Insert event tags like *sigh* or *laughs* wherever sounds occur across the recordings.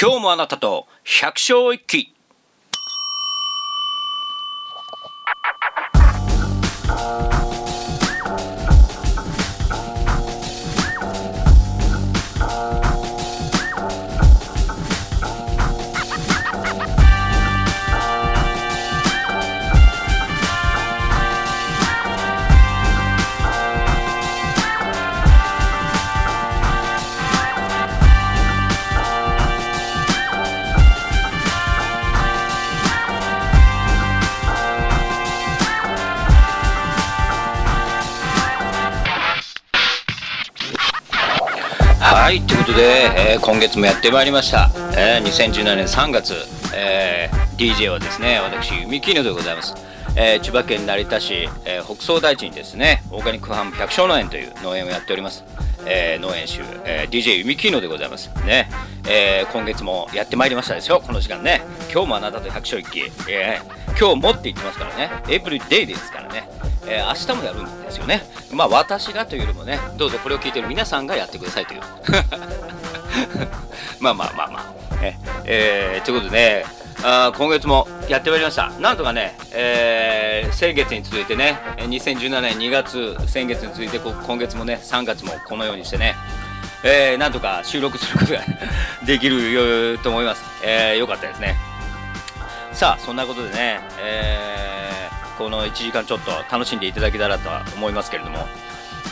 今日もあなたと百姓一揆。今月もやってまいりました、えー2017年3月、えー DJ はですね私弓木野でございます、えー千葉県成田市、えー北総大地にですねオーガニックファーム百姓農園という農園をやっております、えー農園主、えー DJ 弓木野でございます。ね、えー今月もやってまいりましたですよ。この時間ね。今日もあなたと百姓一揆、えー今日もって言ってますからね。エブリデイですからね。えー明日もやるんですよね。まあ私がというよりもね、どうぞこれを聞いてる皆さんがやってくださいという。*laughs* まあまあまあまあ。ええーということで、あ今月もやってまいりました。なんとかね、えー先月に続いてね、2017年2月、先月に続いて今月もね、3月もこのようにしてね、えーなんとか収録することが *laughs* できると思います。えーよかったですね。さあそんなことでね、えーこの1時間ちょっと楽しんでいただけたらとは思いますけれども、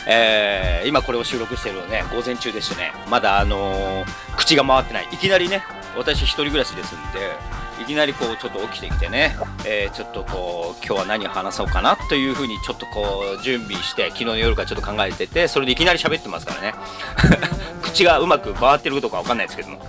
えー今これを収録してるのね午前中でしてね。まだあのー口が回ってない。いきなりね私一人暮らしですんでいきなりこうちょっと起きてきてね、えーちょっとこう今日は何を話そうかなというふうにちょっとこう準備して昨日の夜からちょっと考えててそれでいきなり喋ってますからね。*laughs* 口がうまく回ってることかわかんないですけども。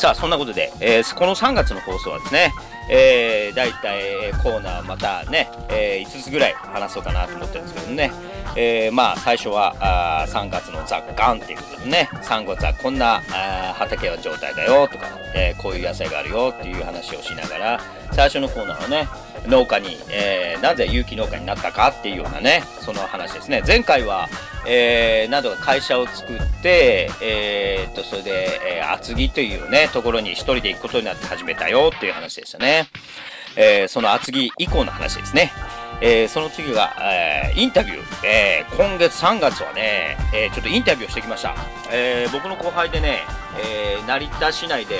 さあそんなことで、えーこの3月の放送はですね、えー、だいたいコーナーまたね、え5つぐらい話そうかなと思ってるんですけどね、えーまあ最初はあ3月の雑感っていうことでね。3月はこんなあ畑の状態だよとか、えーこういう野菜があるよっていう話をしながら最初のコーナーはね農家に、えーなぜ有機農家になったかっていうようなねその話ですね。前回は、えーなど会社を作って、えーっとそれで、えー厚木というねところに一人で行くことになって始めたよっていう話でしたね、えーその厚木以降の話ですね。えーその次が、えーインタビュー、えー今月3月はね、えーちょっとインタビューをしてきました、えー僕の後輩でね、えー成田市内で、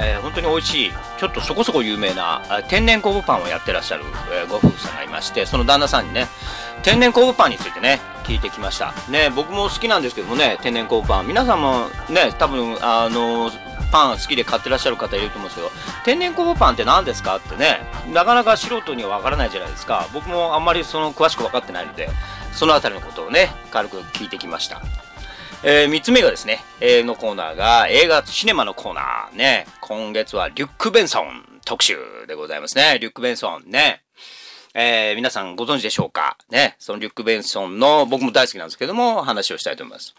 えー本当に美味しいちょっとそこそこ有名な天然昆布パンをやってらっしゃる、えーご夫婦さんがいましてその旦那さんにね天然昆布パンについてね聞いてきました。ね僕も好きなんですけどもね天然昆布パン。皆さんもね多分あのパン好きで買ってらっしゃる方いると思うんですけど天然昆布パンって何ですかってねなかなか素人にはわからないじゃないですか。僕もあんまりその詳しく分かってないのでそのあたりのことをね軽く聞いてきました。え3つ目がですね、えーのコーナーが映画シネマのコーナー。ね。今月はリュック・ベンソン特集でございますね。リュック・ベンソンね。えー皆さんご存知でしょうか？ね、そのリュック・ベンソンの僕も大好きなんですけども話をしたいと思います。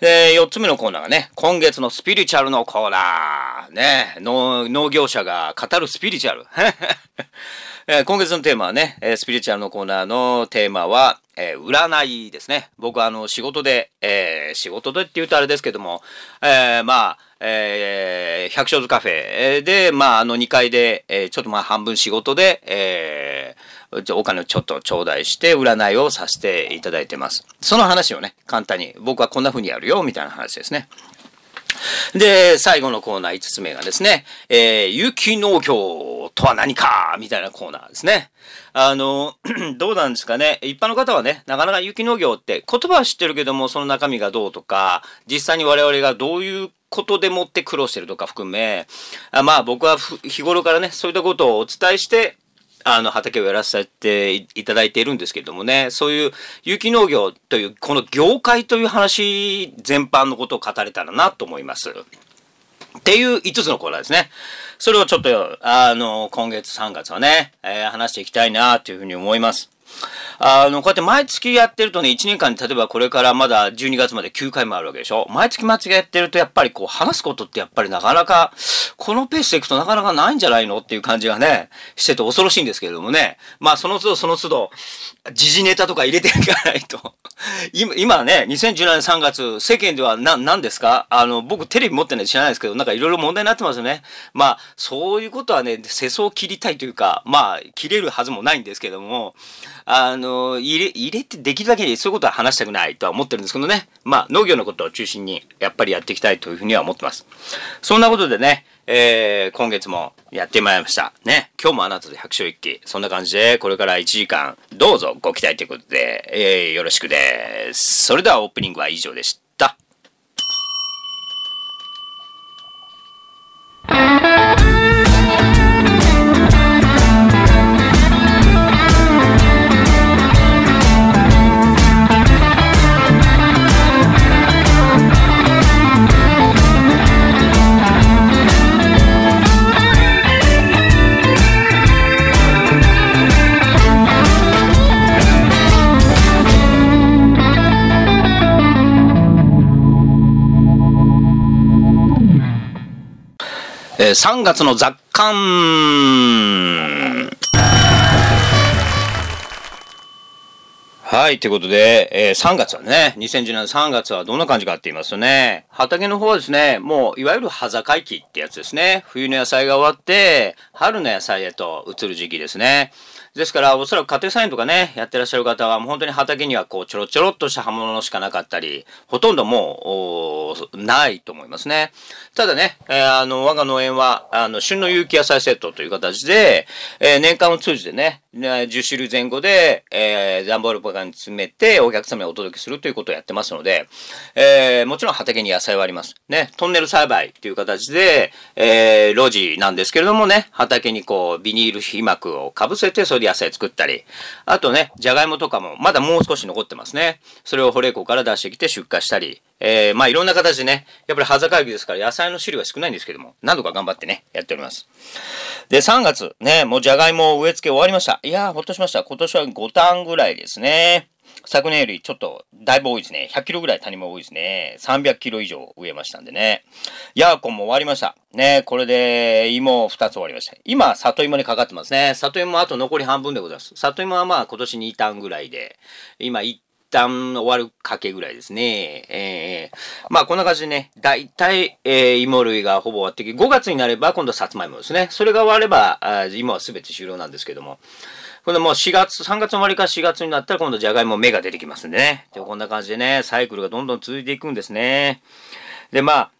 で、4つ目のコーナーがね、今月のスピリチュアルのコーナー。ね、農業者が語るスピリチュアル。*laughs* えー今月のテーマはね、えースピリチュアルのコーナーのテーマは、えー占いですね。僕はあの仕事で、え仕事でって言うとあれですけども、えまあ、えー百姓図カフェで、まあ、あの2階で、えちょっとまあ半分仕事で、えお金をちょっと頂戴して占いをさせていただいてます。その話をね、簡単に僕はこんな風にやるよ、みたいな話ですね。で、最後のコーナー5つ目がですね、えー有機農業とは何かみたいなコーナーですね。あの、*clears throat* どうなんですかね。一般の方はね、なかなか有機農業って言葉は知ってるけども、その中身がどうとか、実際に我々がどういうことでもって苦労してるとか含め、あまあ僕は日頃からね、そういったことをお伝えして、あの畑をやらせていただいているんですけれどもね、そういう有機農業という、この業界という話全般のことを語れたらなと思います。っていう5つのコーナーですね。それをちょっと、あの、今月3月はね、えー話していきたいなというふうに思います。あの、こうやって毎月やってるとね、1年間に例えばこれからまだ12月まで9回もあるわけでしょ毎月毎月やってるとやっぱりこう話すことってやっぱりなかなか、このペースでいくとなかなかないんじゃないの？っていう感じがね、してて恐ろしいんですけれどもね。まあその都度その都度、時事ネタとか入れていかないと。*laughs* 今、ね、2017年3月、世間ではな、何ですか？あの、僕テレビ持ってないで知らないですけど、なんかいろいろ問題になってますよね。まあ、そういうことはね、世相を切りたいというか、まあ、切れるはずもないんですけども、あの、入れ、入れてできるだけにそういうことは話したくないとは思ってるんですけどね。まあ、農業のことを中心に、やっぱりやっていきたいというふうには思ってます。そんなことでね、えー、今月もやってまいりました。ね。今日もあなたで百姓一揆。そんな感じで、これから1時間、どうぞご期待ということで、えー、よろしくです。それではオープニングは以上でした。えー、3月の雑感はい、ということで、えー、3月はね、2017年3月はどんな感じかって言いますとね、畑の方はですね、もういわゆる葉境期ってやつですね。冬の野菜が終わって、春の野菜へと移る時期ですね。ですから、おそらく家庭菜園とかね、やってらっしゃる方は、もう本当に畑にはこう、ちょろちょろっとした葉物しかなかったり、ほとんどもう、ないと思いますね。ただね、えー、あの、我が農園は、あの、旬の有機野菜セットという形で、えー、年間を通じてね、10種類前後で、えー、段ボールパカに詰めて、お客様にお届けするということをやってますので、えー、もちろん畑に野菜はあります。ね、トンネル栽培という形で、えー、路地なんですけれどもね、畑にこう、ビニール被膜をかぶせて、それで野菜作ったり、あとね、じゃがいもとかもまだもう少し残ってますね。それを保冷庫から出してきて出荷したり、えー、まあいろんな形でね、やっぱり葉坂雪ですから野菜の種類は少ないんですけども、何度か頑張ってね、やっております。で、3月、ね、もうじゃがいも植え付け終わりました。いやー、ほっとしました。今年は5ターンぐらいですね。昨年よりちょっとだいぶ多いですね。100キロぐらい谷も多いですね。300キロ以上植えましたんでね。ヤーコンも終わりました。ね、これで芋2つ終わりました。今、里芋にかかってますね。里芋あと残り半分でございます。里芋はまあ今年2ターンぐらいで、今1旦終わるかけぐらいですね。えー、まあこんな感じでね、大体、えー、芋類がほぼ終わってき、5月になれば今度はさつまいもですね。それが終われば、あ芋は全て終了なんですけども。これもう4月、3月終わりから4月になったら今度じゃがいも芽が出てきますんでね。でこんな感じでね、サイクルがどんどん続いていくんですね。で、ま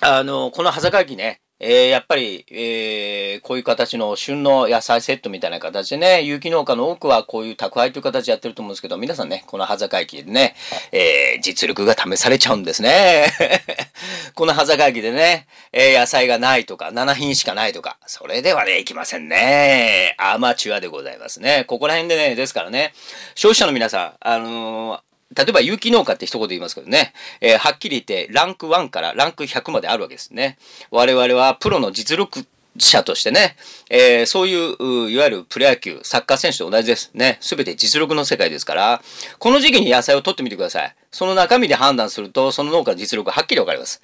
あ、あの、この葉坂駅ね、えー、やっぱり、えー、こういう形の旬の野菜セットみたいな形でね、有機農家の多くはこういう宅配という形でやってると思うんですけど、皆さんね、この葉坂駅でね、えー、実力が試されちゃうんですね。*laughs* この葉坂駅でね、え野菜がないとか、7品しかないとか、それではね、いきませんね。アマチュアでございますね。ここら辺でね、ですからね、消費者の皆さん、あの例えば有機農家って一言言いますけどね、えー、はっきり言ってランク1からランク100まであるわけですね。我々はプロの実力者としてね、えー、そういういわゆるプロ野球、サッカー選手と同じですね。すべて実力の世界ですから、この時期に野菜を取ってみてください。その中身で判断すると、その農家の実力ははっきりわかります。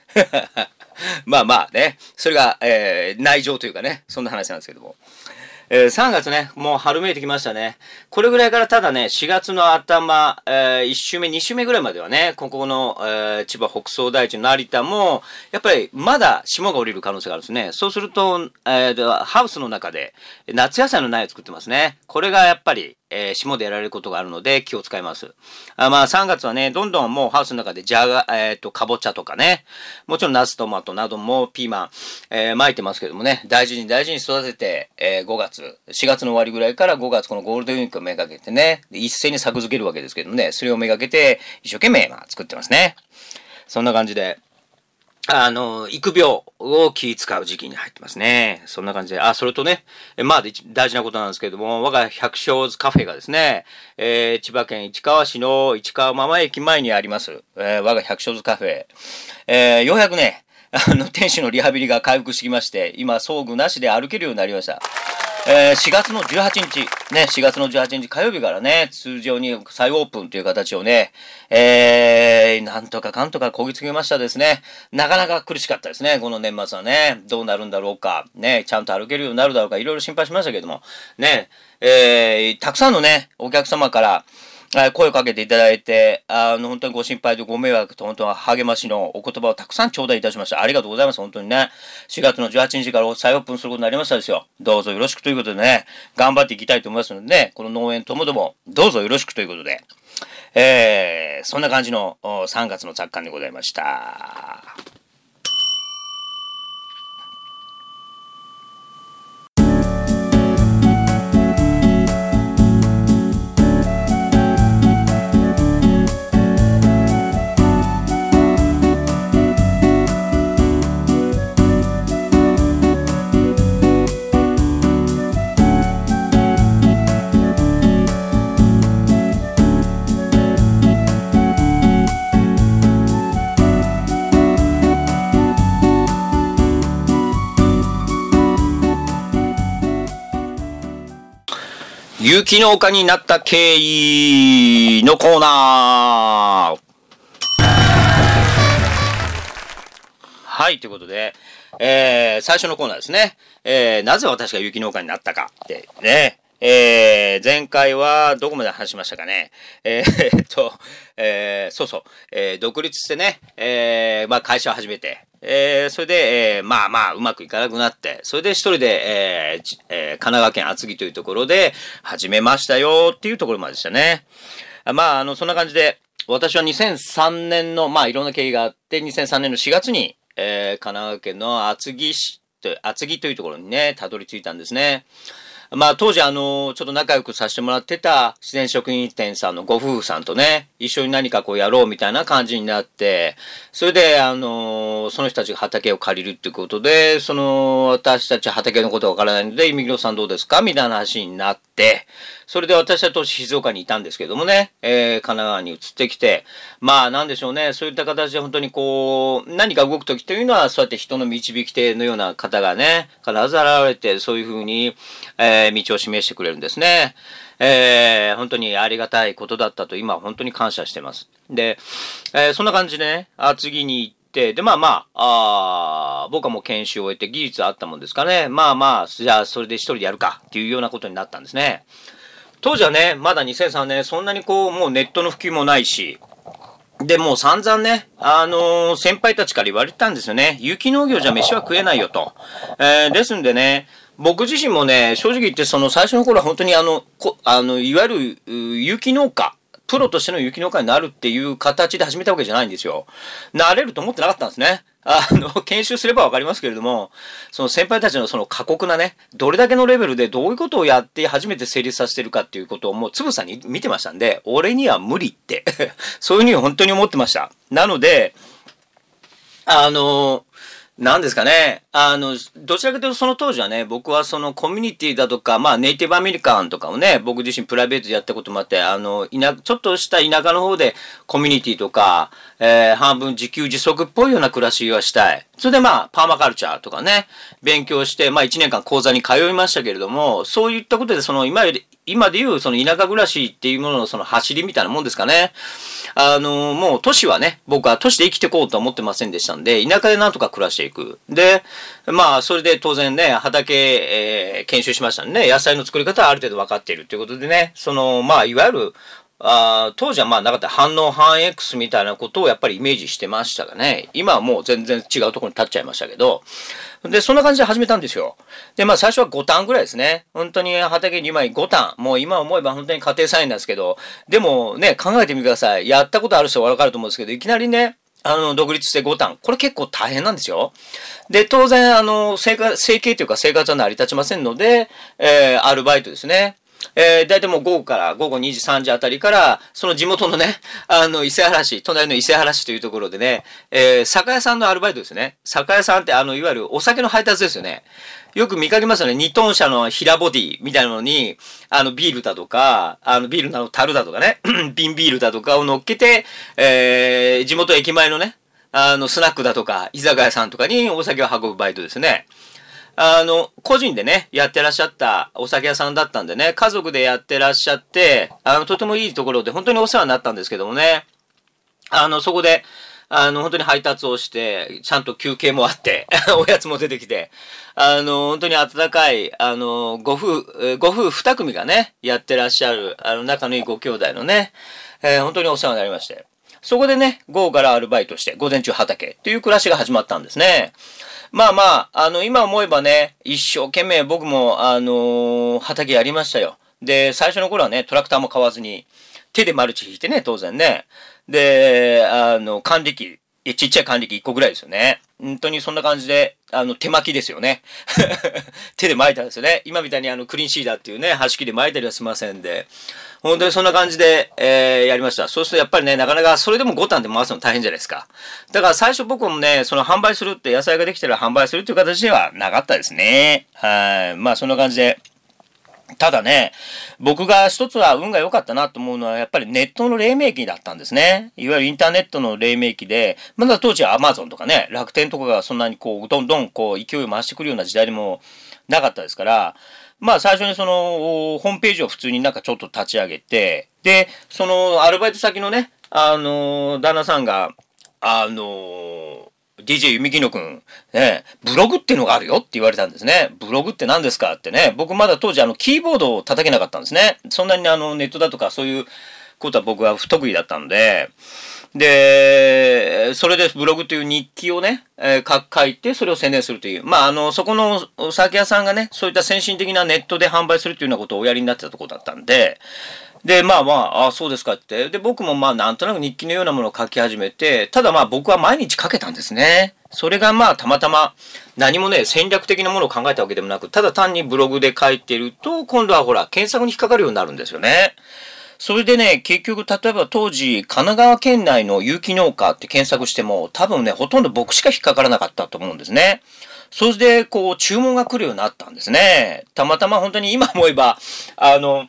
*laughs* まあまあね、それが、えー、内情というかね、そんな話なんですけども。えー、3月ね、もう春めいてきましたね。これぐらいからただね、4月の頭、えー、1週目、2週目ぐらいまではね、ここの、えー、千葉北総大地の成田も、やっぱりまだ霜が降りる可能性があるんですね。そうすると、えー、ハウスの中で夏野菜の苗を作ってますね。これがやっぱり、えー、霜でやられることがあるので気を使います。あまあ3月はね、どんどんもうハウスの中でじゃが、えっ、ー、と、かぼちゃとかね、もちろんナストマトなどもピーマン、えー、巻いてますけどもね、大事に大事に育てて、えー、5月、4月の終わりぐらいから5月このゴールデンウィークをめがけてね、一斉に作付けるわけですけどもね、それをめがけて一生懸命まあ作ってますね。そんな感じで、あの、育病を気使う時期に入ってますね。そんな感じで。あ、それとね、まあ大事なことなんですけれども、我が百姓図カフェがですね、えー、千葉県市川市の市川ママ駅前にあります、えー、我が百姓図カフェ。えー、ようやくね、あの、店主のリハビリが回復してきまして、今、装具なしで歩けるようになりました。えー、4月の18日、ね、4月の18日火曜日からね、通常に再オープンという形をね、えー、なんとかかんとかこぎつけましたですね。なかなか苦しかったですね、この年末はね。どうなるんだろうか。ね、ちゃんと歩けるようになるだろうか、いろいろ心配しましたけども。ね、えー、たくさんのね、お客様から、声をかけていただいて、あの、本当にご心配とご迷惑と本当は励ましのお言葉をたくさん頂戴いたしました。ありがとうございます。本当にね。4月の18日から再オープンすることになりましたですよ。どうぞよろしくということでね、頑張っていきたいと思いますのでね、この農園ともども、どうぞよろしくということで、えー、そんな感じの3月の雑感でございました。雪農家になった経緯のコーナーはい、ということで、えー、最初のコーナーですね。えー、なぜ私が雪農家になったかってね。えー、前回はどこまで話しましたかね。えー、っと、えー、そうそう、えー、独立してね、えー、まあ会社を始めて、えー、それで、えー、まあまあ、うまくいかなくなって、それで一人で、えーえー、神奈川県厚木というところで始めましたよっていうところまでしたね。まあ、あの、そんな感じで、私は2003年の、まあいろんな経緯があって、2003年の4月に、えー、神奈川県の厚木市、厚木というところにね、たどり着いたんですね。まあ当時あの、ちょっと仲良くさせてもらってた自然食品店さんのご夫婦さんとね、一緒に何かこうやろうみたいな感じになって、それであの、その人たちが畑を借りるっていうことで、その私たち畑のことわからないので、イミグロさんどうですか？みたいな話になって、それで私は当時静岡にいたんですけどもね、えー、神奈川に移ってきて、まあなんでしょうね、そういった形で本当にこう、何か動くときというのは、そうやって人の導き手のような方がね、必ず現れて、そういうふうに、えー、道を示してくれるんですね。えー、本当にありがたいことだったと今本当に感謝してます。で、えー、そんな感じでね、あ次に行って、で、まあまあ、あ僕はもう研修を終えて技術あったもんですかね。まあまあ、じゃあそれで一人でやるかっていうようなことになったんですね。当時はね、まだ2003年、そんなにこう、もうネットの普及もないし、で、もう散々ね、あのー、先輩たちから言われてたんですよね。雪農業じゃ飯は食えないよと。えー、ですんでね、僕自身もね、正直言ってその最初の頃は本当にあの、こあの、いわゆる雪農家、プロとしての雪農家になるっていう形で始めたわけじゃないんですよ。なれると思ってなかったんですね。あの、研修すればわかりますけれども、その先輩たちのその過酷なね、どれだけのレベルでどういうことをやって初めて成立させてるかっていうことをもうつぶさに見てましたんで、俺には無理って *laughs* そういうふうに本当に思ってました。なので、あの、何ですかね。あの、どちらかというとその当時はね、僕はそのコミュニティだとか、まあネイティブアメリカンとかをね、僕自身プライベートでやったこともあって、あの、田、ちょっとした田舎の方でコミュニティとか、えー、半分自給自足っぽいような暮らしはしたい。それでまあ、パーマカルチャーとかね、勉強して、まあ1年間講座に通いましたけれども、そういったことでその今より、今でいうその田舎暮らしっていうもののその走りみたいなもんですかね。あの、もう都市はね、僕は都市で生きていこうとは思ってませんでしたんで、田舎でなんとか暮らしていく。で、まあ、それで当然ね、畑、えー、研修しましたんでね、野菜の作り方はある程度分かっているということでね、その、まあ、いわゆる、あ当時はまあなかった反応反 X みたいなことをやっぱりイメージしてましたがね、今はもう全然違うところに立っちゃいましたけど、で、そんな感じで始めたんですよ。で、まあ最初は5単ぐらいですね。本当に畑2枚5単。もう今思えば本当に家庭菜園なんですけど、でもね、考えてみてください。やったことある人はわかると思うんですけど、いきなりね、あの、独立して5単。これ結構大変なんですよ。で、当然、あの、生活、生計というか生活は成り立ちませんので、えー、アルバイトですね。えー、大体もう午後から、午後2時、3時あたりから、その地元のね、あの、伊勢原市、隣の伊勢原市というところでね、えー、酒屋さんのアルバイトですね。酒屋さんって、あの、いわゆるお酒の配達ですよね。よく見かけますよね。2トン車の平ボディみたいなのに、あの、ビールだとか、あの、ビールの樽だとかね、*clears throat* 瓶ビールだとかを乗っけて、えー、地元駅前のね、あの、スナックだとか、居酒屋さんとかにお酒を運ぶバイトですね。あの、個人でね、やってらっしゃったお酒屋さんだったんでね、家族でやってらっしゃって、あの、とてもいいところで本当にお世話になったんですけどもね、あの、そこで、あの、本当に配達をして、ちゃんと休憩もあって *laughs* おやつも出てきて、あの、本当に温かい、あの、ご夫、ご夫婦二組がね、やってらっしゃる、あの、仲のいいご兄弟のね、えー、本当にお世話になりまして。そこでね、午後からアルバイトして、午前中畑っていう暮らしが始まったんですね。まあまあ、あの、今思えばね、一生懸命僕も、あのー、畑やりましたよ。で、最初の頃はね、トラクターも買わずに、手でマルチ引いてね、当然ね。で、あの、管理機、えちっちゃい管理機1個ぐらいですよね。本当にそんな感じで、あの、手巻きですよね。*laughs* 手で巻いたんですよね。今みたいにあの、クリーンシーダーっていうね、端切で巻いたりはしませんで。本当にそんな感じで、えー、やりました。そうするとやっぱりね、なかなかそれでも5単で回すの大変じゃないですか。だから最初僕もね、その販売するって、野菜ができたら販売するっていう形ではなかったですね。はい。まあそんな感じで。ただね、僕が一つは運が良かったなと思うのは、やっぱりネットの黎明期だったんですね。いわゆるインターネットの黎明期で、まだ当時は Amazon とかね、楽天とかがそんなにこう、どんどんこう、勢いを回してくるような時代でもなかったですから、まあ最初にその、ホームページを普通になんかちょっと立ち上げて、で、そのアルバイト先のね、あの、旦那さんが、あの、DJ ゆみきのくん、ね、ブログっていうのがあるよって言われたんですね。ブログって何ですかってね、僕まだ当時あの、キーボードを叩けなかったんですね。そんなにあの、ネットだとかそういうことは僕は不得意だったんで、で、それでブログという日記をね、えー、書いてそれを宣伝するという。まあ、あの、そこのお酒屋さんがね、そういった先進的なネットで販売するというようなことをおやりになってたところだったんで、で、まあまあ、ああそうですかって。で、僕もまあ、なんとなく日記のようなものを書き始めて、ただまあ僕は毎日書けたんですね。それがまあ、たまたま、何もね、戦略的なものを考えたわけでもなく、ただ単にブログで書いてると、今度はほら、検索に引っかかるようになるんですよね。それでね、結局、例えば当時、神奈川県内の有機農家って検索しても、多分ね、ほとんど僕しか引っかからなかったと思うんですね。それで、こう、注文が来るようになったんですね。たまたま本当に今思えば、あの、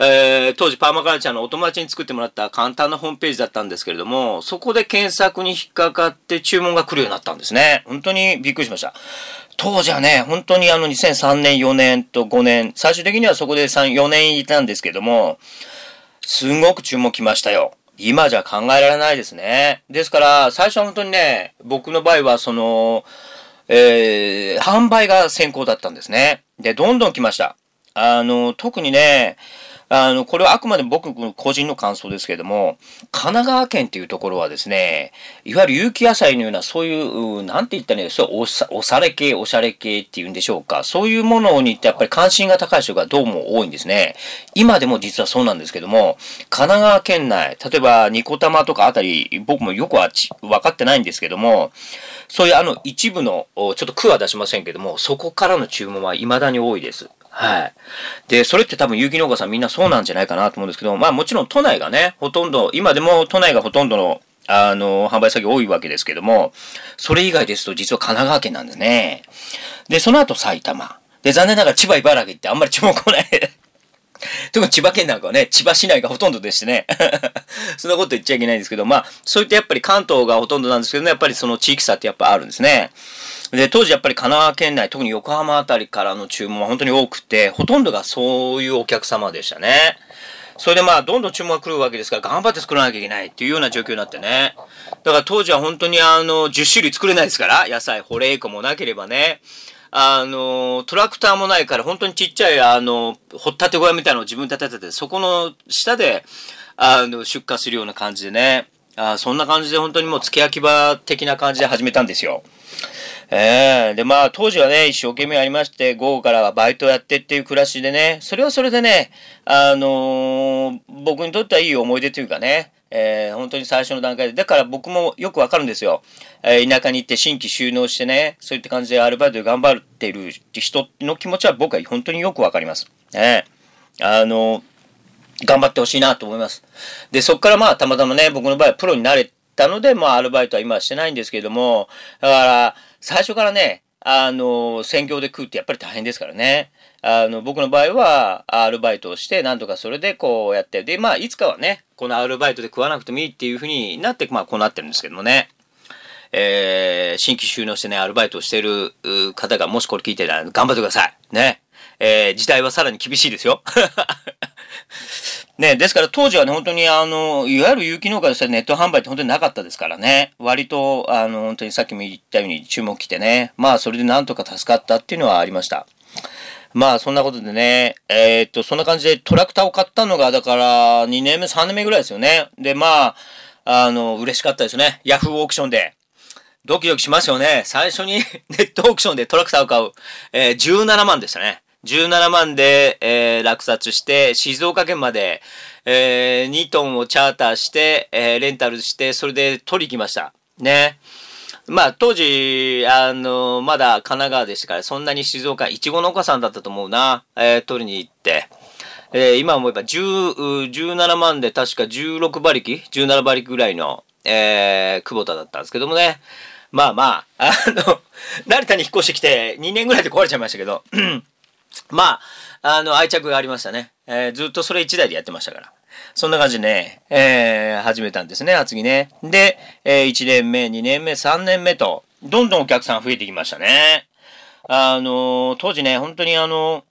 えー、当時パーマカルチャーのお友達に作ってもらった簡単なホームページだったんですけれども、そこで検索に引っかかって注文が来るようになったんですね。本当にびっくりしました。当時はね、本当にあの2003年、4年と5年、最終的にはそこで3、4年いたんですけども、すごく注文来ましたよ。今じゃ考えられないですね。ですから、最初は本当にね、僕の場合はその、えー、販売が先行だったんですね。で、どんどん来ました。あの、特にね、あの、これはあくまで僕個人の感想ですけれども、神奈川県っていうところはですね、いわゆる有機野菜のような、そういう、なんて言ったらいいんですか、おさおされ系、おしゃれ系っていうんでしょうか、そういうものにってやっぱり関心が高い人がどうも多いんですね。今でも実はそうなんですけども、神奈川県内、例えばニコタマとかあたり、僕もよくは分かってないんですけども、そういうあの一部の、ちょっと区は出しませんけども、そこからの注文は未だに多いです。はい。で、それって多分有機農家さんみんなそうなんじゃないかなと思うんですけど、まあもちろん都内がね、ほとんど、今でも都内がほとんどの、あの、販売先多いわけですけども、それ以外ですと実は神奈川県なんですね。で、その後埼玉。で、残念ながら千葉茨城ってあんまり注文来ない *laughs* 特に千葉県なんかはね、千葉市内がほとんどでしてね *laughs* そんなこと言っちゃいけないんですけど、まあ、そういったやっぱり関東がほとんどなんですけどね、やっぱりその地域差ってやっぱあるんですね。で、当時やっぱり神奈川県内、特に横浜あたりからの注文は本当に多くて、ほとんどがそういうお客様でしたね。それでまあ、どんどん注文が来るわけですから、頑張って作らなきゃいけないっていうような状況になってね。だから当時は本当にあの、10種類作れないですから、野菜、ホレイコもなければね。あの、トラクターもないから、本当にちっちゃい、あの、掘ったて小屋みたいなのを自分で建てて、そこの下で、あの、出荷するような感じでね。あそんな感じで本当にもう付け焼き場的な感じで始めたんですよ。ええー、で、まあ、当時はね、一生懸命ありまして、午後からはバイトやってっていう暮らしでね、それはそれでね、あのー、僕にとってはいい思い出というかね、えー、本当に最初の段階で、だから僕もよくわかるんですよ。えー、田舎に行って新規収納してね、そういった感じでアルバイトで頑張っている人の気持ちは僕は本当によくわかります。ね、あの頑張ってほしいなと思います。で、そこからまあ、たまたまね、僕の場合はプロになれたので、まあ、アルバイトは今はしてないんですけれども、だから、最初からね、あの、専業で食うってやっぱり大変ですからね。あの、僕の場合は、アルバイトをして、なんとかそれでこうやって、で、まあ、いつかはね、このアルバイトで食わなくてもいいっていうふうになって、まあ、こうなってるんですけどもね。えー、新規収納してね、アルバイトをしている方がもしこれ聞いてたら頑張ってください。ね。えー、時代はさらに厳しいですよ。*laughs* ね、ですから当時はね、本当にあの、いわゆる有機農家でしたネット販売って本当になかったですからね、割と、あの、本当にさっきも言ったように注目来てね、まあそれでなんとか助かったっていうのはありました。まあそんなことでね、えー、っと、そんな感じでトラクターを買ったのが、だから2年目、3年目ぐらいですよね。で、まあ、あの、嬉しかったですね。ヤフーオークションで。ドキドキしますよね。最初に *laughs* ネットオークションでトラクターを買う。えー、17万でしたね。17万で、えー、落札して、静岡県まで、えー、2トンをチャーターして、えー、レンタルして、それで取り行きました。ね。まあ、当時、あの、まだ神奈川でしたから、そんなに静岡、いちご農家さんだったと思うな、えー、取りに行って、えー、今思えば10、17万で確か16馬力 ?17 馬力ぐらいの、えー、久保田だったんですけどもね。まあまあ、あの、成田に引っ越してきて2年ぐらいで壊れちゃいましたけど、まあ、あの、愛着がありましたね。えー、ずっとそれ1台でやってましたから。そんな感じでね、えー、始めたんですね、厚木ね。で、えー、1年目、2年目、3年目と、どんどんお客さん増えてきましたね。あのー、当時ね、本当にあの、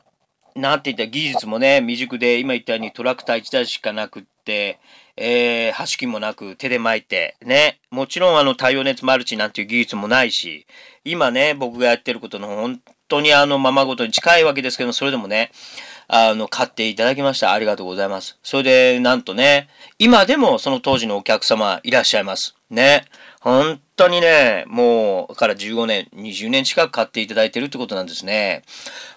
なんて言った技術もね、未熟で、今言ったようにトラクター1台しかなくって、えー、端機もなく手で巻いて、ね。もちろんあの、太陽熱マルチなんていう技術もないし、今ね、僕がやってることの本当にあの、ままごとに近いわけですけども、それでもね、あの、買っていただきました。ありがとうございます。それで、なんとね、今でもその当時のお客様いらっしゃいます。ね。本当にね、もう、から15年、20年近く買っていただいてるってことなんですね。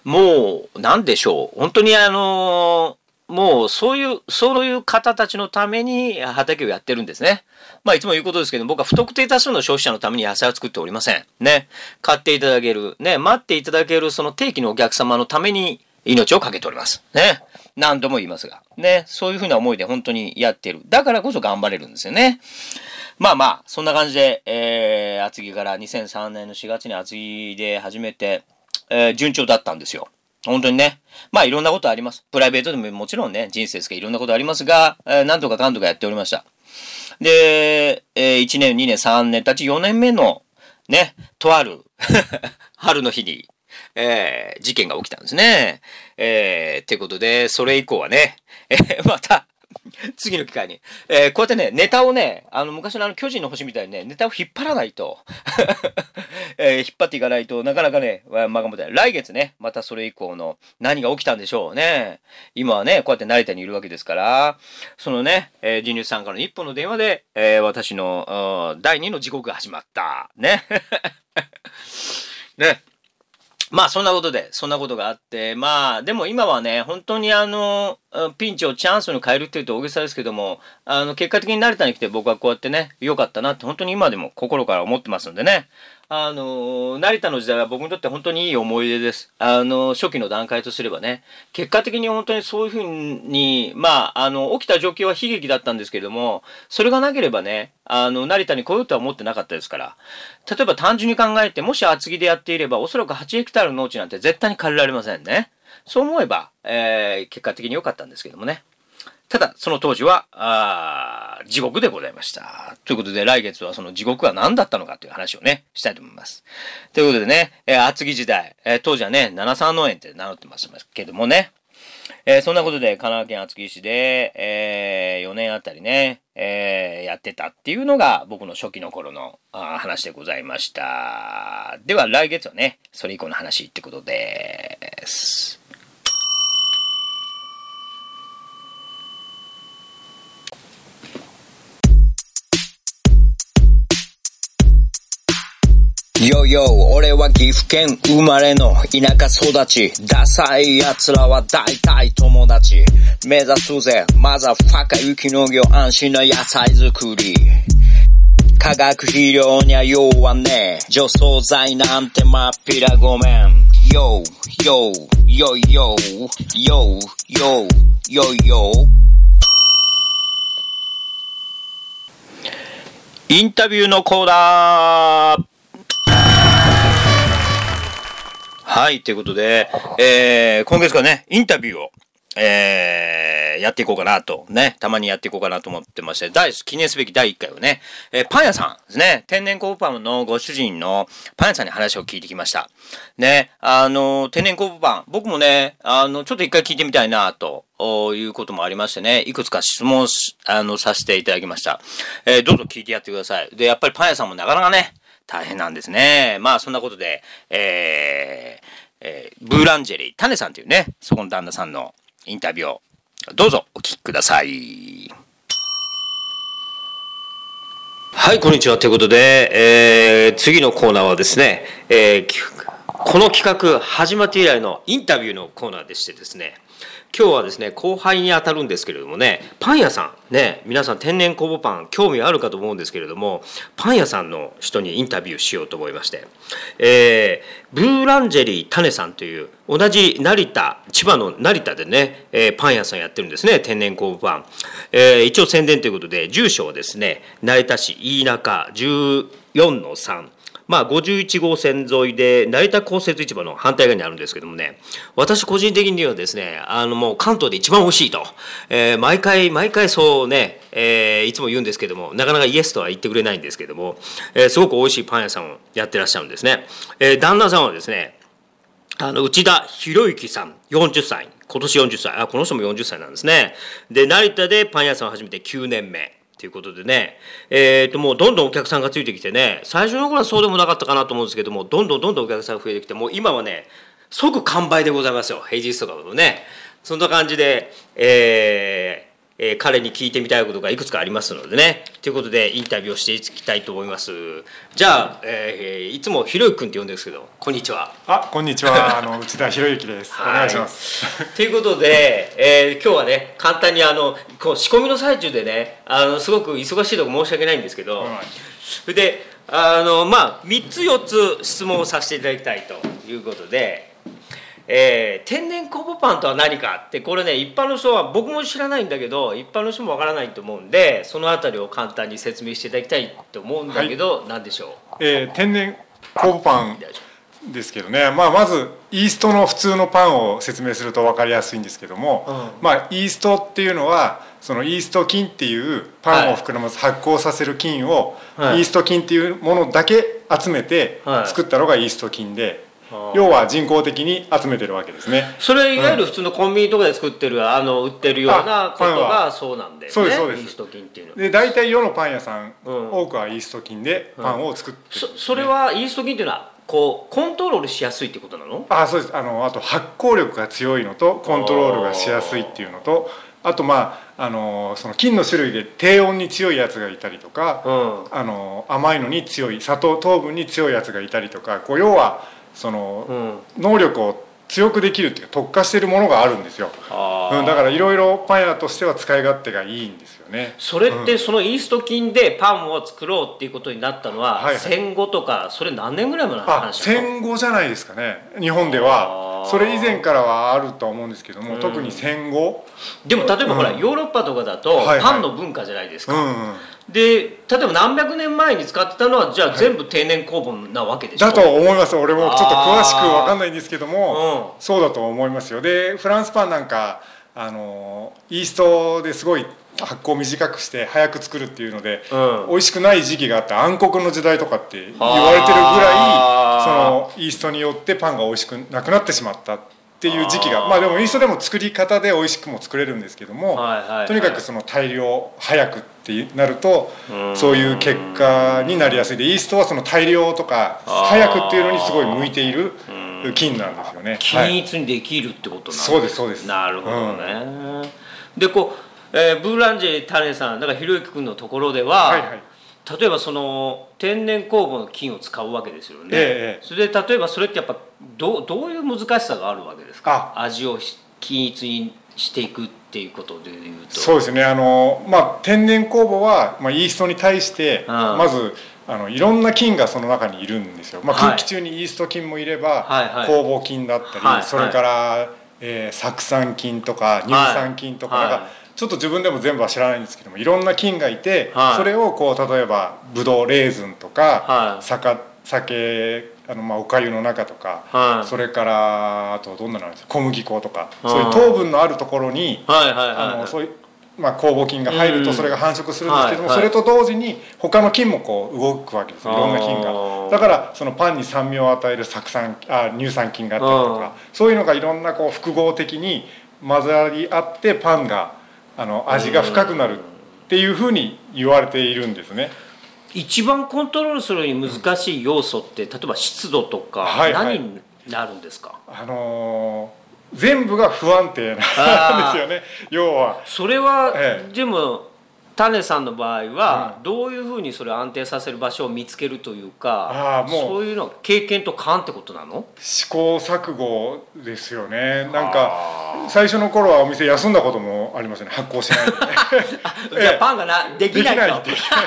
もう、なんでしょう。本当にあのもうそういう、そういう方たちのために畑をやってるんですね。まあいつも言うことですけど、僕は不特定多数の消費者のために野菜を作っておりません。ね。買っていただける、ね、待っていただけるその定期のお客様のために命を懸けております。ね。何度も言いますが。ね。そういうふうな思いで本当にやってる。だからこそ頑張れるんですよね。まあまあ、そんな感じで、えー、厚木から2003年の4月に厚木で始めて、えー、順調だったんですよ。本当にね。まあいろんなことあります。プライベートでももちろんね、人生ですけどいろんなことありますが、えー、なんとかかんとかやっておりました。で、えー、1年、2年、3年たち4年目の、ね、とある *laughs* 春の日に、えー、事件が起きたんですね。えー、ってことで、それ以降はね、えー、また、*laughs* 次の機会に。えー、こうやってね、ネタをね、あの、昔のあの、巨人の星みたいにね、ネタを引っ張らないと、*laughs* えー、引っ張っていかないとなかなかね、まがもたい。来月ね、またそれ以降の何が起きたんでしょうね。今はね、こうやって成田にいるわけですから、そのね、えー、ジニューさんからの一本の電話で、えー、私の、第二の地獄が始まった。ね。*laughs* ね。まあそんなことで、そんなことがあって、まあでも今はね、本当にあの、ピンチをチャンスに変えるっていうと大げさですけども、あの、結果的に成田に来て僕はこうやってね、良かったなって本当に今でも心から思ってますんでね。あの、成田の時代は僕にとって本当にいい思い出です。あの、初期の段階とすればね、結果的に本当にそういうふうに、まあ、あの、起きた状況は悲劇だったんですけれども、それがなければね、あの、成田に来ようとは思ってなかったですから、例えば単純に考えて、もし厚木でやっていれば、おそらく8ヘクタールの農地なんて絶対に借りられませんね。そう思えば、えー、結果的に良かったんですけどもね。ただ、その当時は、あ地獄でございました。ということで、来月はその地獄は何だったのかという話をね、したいと思います。ということでね、えー、厚木時代、えー、当時はね、73農園って名乗ってますけどもね、えー、そんなことで、神奈川県厚木市で、えー、4年あたりね、えー、やってたっていうのが僕の初期の頃の話でございました。では来月はね、それ以降の話ってことです。よよ、俺は岐阜県生まれの田舎育ち。ダサい奴らは大体友達。目指すぜ、マザファカ雪農業安心な野菜作り。化学肥料には弱ねえ除草剤なんてまっぴらごめん。よ、よ、よ、よ、よ、よ、よ、よ。インタビューのコーナーはい、ということで、えー、今月からね、インタビューを、えー、やっていこうかなと、ね、たまにやっていこうかなと思ってまして、第記念すべき第1回をね、えー、パン屋さんですね、天然コブパンのご主人のパン屋さんに話を聞いてきました。ね、あの、天然コブパン、僕もね、あの、ちょっと一回聞いてみたいなと。いうこともありましてね、いくつか質問あのさせていただきました。えー、どうぞ聞いてやってください。で、やっぱりパン屋さんもなかなかね、大変なんですね。まあ、そんなことで、えー、えー、ブーランジェリー、タネさんというね、そこの旦那さんのインタビューを、どうぞお聞きください。はい、こんにちは。ということで、えー、次のコーナーはですね、えー、この企画始まって以来のインタビューのコーナーでしてですね、今日はですね後輩に当たるんですけれどもねパン屋さんね皆さん天然酵母パン興味あるかと思うんですけれどもパン屋さんの人にインタビューしようと思いまして、えー、ブーランジェリータネさんという同じ成田千葉の成田でね、えー、パン屋さんやってるんですね天然酵母パン、えー、一応宣伝ということで住所はですね成田市飯中14の3まあ、51号線沿いで成田公設市場の反対側にあるんですけどもね私個人的にはですねあのもう関東で一番美味しいと、えー、毎回毎回そうね、えー、いつも言うんですけどもなかなかイエスとは言ってくれないんですけども、えー、すごく美味しいパン屋さんをやってらっしゃるんですね、え、旦那さんはですねあの内田博之さん40歳。今年40歳。あこの人も40歳なんですね。で成田でパン屋さんを始めて9年目。ということでね、えー、ともうどんどんお客さんがついてきてね。最初の頃はそうでもなかったかなと思うんですけどもどんどんどんどんお客さんが増えてきてもう今はね即完売でございますよ。平日とかもね。そんな感じで、えー、えー、彼に聞いてみたいことがいくつかありますのでね。ということでインタビューをしていきたいと思います。じゃあ、えー、いつもひろゆき君って呼んでるんですけどこんにちは。あこんにちは。*laughs* あの内田博之です。お願いします。*laughs* ということで、えー、今日はね簡単にあのこう仕込みの最中でねあのすごく忙しいとこ申し訳ないんですけど、それであのまあ3つ4つ質問をさせていただきたいということでえー、天然酵母パンとは何かってこれね一般の人は僕も知らないんだけど一般の人もわからないと思うんでその辺りを簡単に説明していただきたいと思うんだけど、はい、何でしょう、えー、天然酵母パンですけどね、まあ、まずイーストの普通のパンを説明すると分かりやすいんですけども、うん、まあ、イーストっていうのはそのイースト菌っていうパンを膨らます発酵させる菌を、はい、イースト菌っていうものだけ集めて作ったのがイースト菌で。要は人工的に集めてるわけですね。それいわゆる普通のコンビニとかで作ってる、あの売ってるようなことがそうなんで、ね、そうですそうです。イースト菌っていうので大体世のパン屋さん、うん、多くはイースト菌でパンを作ってる、ねうん、そそれはイースト菌っていうのはこうコントロールしやすいってことなの？あそうです。あのあと発酵力が強いのとコントロールがしやすいっていうのとあとまああのその菌の種類で低温に強いやつがいたりとか、うん、あの甘いのに強い砂糖糖分に強いやつがいたりとかこう要はその、能力を強くできるっていうか特化しているものがあるんですよ、うん、だからいろいろパン屋としては使い勝手がいいんですよね。それってそのイースト菌でパンを作ろうっていうことになったのは、戦後とかそれ何年ぐらい前の話戦後じゃないですかね。日本では。それ以前からはあると思うんですけども、特に戦後。でも例えばほら、ヨーロッパとかだとパンの文化じゃないですか、うんうんで例えば何百年前に使ってたのはじゃあ全部天然酵母なわけでしょ、だと思います俺もちょっと詳しく分かんないんですけども、うん、そうだと思いますよ。でフランスパンなんかあのイーストですごい発酵短くして早く作るっていうので、うん、美味しくない時期があって暗黒の時代とかって言われてるぐらいそのイーストによってパンが美味しくなくなってしまったっていう時期がまあでもイーストでも作り方で美味しくも作れるんですけども、はいはいはい、とにかくその大量早くってなるとそういう結果になりやすい。でイーストはその大量とか早くっていうのにすごい向いている菌なんですよね。均一にできるってことなんです、そうですそうです。なるほどね。うん、でこう、えー、ブーランジェタネさんだからひろゆき君のところでは、はいはい、例えばその天然酵母の菌を使うわけですよね。ええ、それで例えばそれってやっぱどどういう難しさがあるわけですか？味を均一にしていくっていうことでいうと。そうですね。あの、まあ、天然酵母は、まあ、イーストに対してまずあのいろんな菌がその中にいるんですよ、まあ、空気中にイースト菌もいれば、はい、酵母菌だったり、はい、それから、えー、酢酸菌とか乳酸菌とか、はい、なんかちょっと自分でも全部は知らないんですけどもいろんな菌がいて、それをこう例えばブドウレーズンとか、酒酒あのまあお粥の中とか、はい。それからあとどんなのあるんですか小麦粉とか、うんそういう糖分のあるところに、はいはいはいあのそういうまあ、酵母菌が入るうん。とそれが繁殖するんですけども、はいはい。それと同時に他の菌もこう動くわけですよいろんな菌あが。ーだからそのパンに酸味を与える酢酸あ乳酸菌があったりとかそういうのがいろんなこう複合的に混ざり合ってパンがあの味が深くなるっていうふうに言われているんですね。一番コントロールするのに難しい要素って、例えば湿度とかはいはい。何になるんですか、あのー全部が不安定なんですよね。要は。それは、え。でも種さんの場合は、うんどういうふうにそれを安定させる場所を見つけるというかあーもう。そういうのは経験と勘ってことなの？試行錯誤ですよね。なんか最初の頃はお店休んだこともありましたね。発酵しないで *laughs* じゃあ *laughs* パンがなできないと。できないできない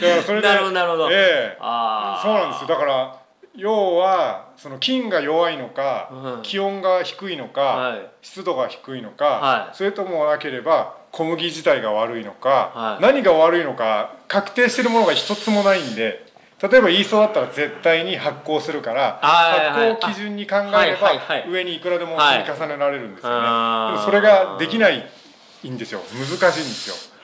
だからそれでなるほどなるほど。ええ。あー。そうなんですよ。だから要はその菌が弱いのか、うん。気温が低いのか、はい。湿度が低いのか、はい。それともなければ小麦自体が悪いのか、はい。何が悪いのか確定してるものが一つもないんで例えばイーストだったら絶対に発酵するから発酵を基準に考えれば上にいくらでも積み重ねられるんですよね、はい。でもそれができないんですよ。難しいんですよ。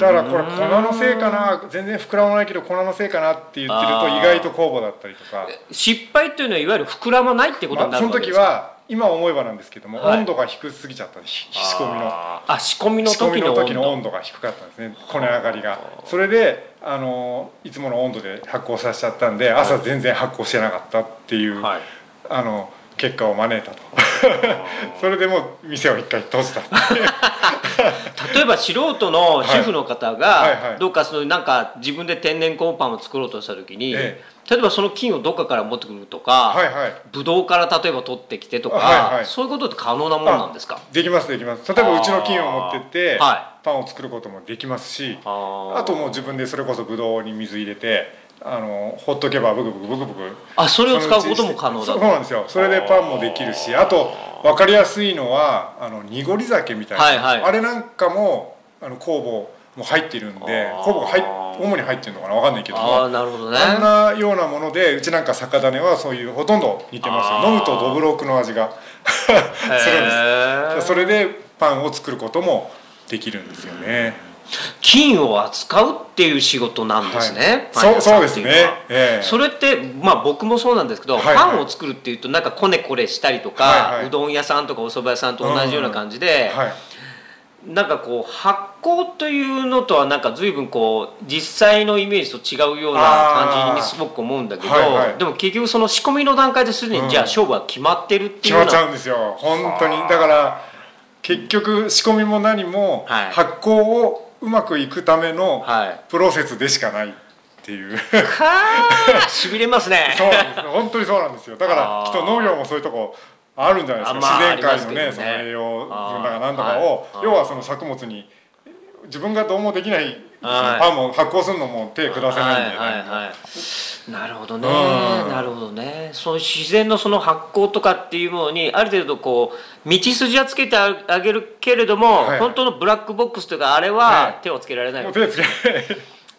だからこれ粉のせいかな全然膨らまないけど粉のせいかなって言ってると意外と酵母だったりとか、失敗っていうのはいわゆる膨らまないってことになまあ、その時るわけですか、は今思えばなんですけども、はい。温度が低すぎちゃったし仕込みの。あー。あ仕込みの。仕込みの時の温度。時の温度が低かったんですね。こね上がりが。それであのいつもの温度で発酵させちゃったんで朝全然発酵してなかったっていう、はい。あの結果を招いたと。それでもう店を一回閉じた *laughs* 例えば素人の主婦の方がどっかそのなんか自分で天然コーンパンを作ろうとした時に、え例えばその菌をどっかから持ってくるとか、はいはい。ブドウから例えば取ってきてとか、はいはい。そういうことって可能なものなんですか？できますできます。例えばうちの菌を持ってって、はパンを作ることもできますしあともう自分でそれこそブドウに水入れてあのほっとけばブクブクブクブク。あそれを使うことも可能だ。そうなんですよ。それでパンもできるしあと分かりやすいのはあの濁り酒みたいな、はいはい。あれなんかもあの酵母も入っているんで酵母が入っ主に入ってるのかな分かんないけどあなるほどね。あんなようなものでうちなんか酒種はそういうほとんど似てますよ。飲むとどぶろくの味が。*laughs* するんです。それでパンを作ることもできるんですよね菌を扱うっていう仕事なんですね、はい。そうそうですね。ええ。それってまあ僕もそうなんですけど、はいはい。パンを作るっていうとなんかこねこれしたりとか、はいはい。うどん屋さんとかお蕎麦屋さんと同じような感じで、はい。なんかこう発酵というのとはなんか随分こう実際のイメージと違うような感じにすごく思うんだけど、はいはい。でも結局その仕込みの段階ですでに、うんじゃあ勝負は決まってるってい決まっちゃうんですよ。本当に。だから結局仕込みも何もはい。発酵をうまくいくためのはい。プロセスでしかないっていう。か *laughs* しびれますね。そう本当にそうなんですよ。だからきっと農業もそういうとこあるんじゃないですか、あまあ自然界のねね。その栄養分だかなんとかを、はい。要はその作物に自分がどうもできない、はい。パンも発酵するのも手下せないんで、はいはいはい、なるほどね、うん。なるほどね。そういう自然のその発酵とかっていうものにある程度こう道筋はつけてあげるけれども、はいはい。本当のブラックボックスというかあれははい。手をつけられない。わけ、もう手つけない。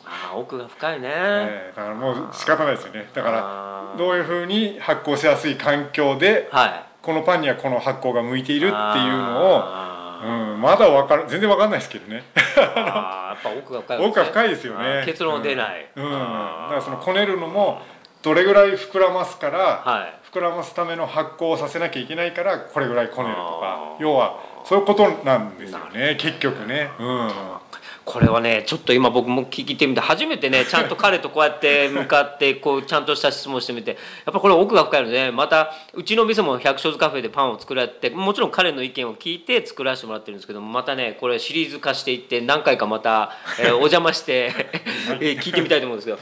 ああ奥が深いね、ええ。だからもう仕方ないですよね。だからどういうふうに発酵しやすい環境ではい。このパンにはこの発酵が向いているっていうのを、あうん、まだわかる全然わかんないですけどね。ーあーやっぱ奥が深いわけ奥が深いですよあねー結論は出ない、うん、うん。だからそのこねるのもどれぐらい膨らますから、はい。膨らますための発酵をさせなきゃいけないからこれぐらいこねるとか。要はそういうことなんですよね結局ね。うんこれはねちょっと今僕も聞いてみて初めてねちゃんと彼とこうやって向かってこうちゃんとした質問してみてやっぱこれ奥が深いのでまたうちの店も百姓津カフェでパンを作られてもちろん彼の意見を聞いて作らせてもらってるんですけどもまたねこれシリーズ化していって何回かまた、えー *laughs* お邪魔して、えー聞いてみたいと思うんですけど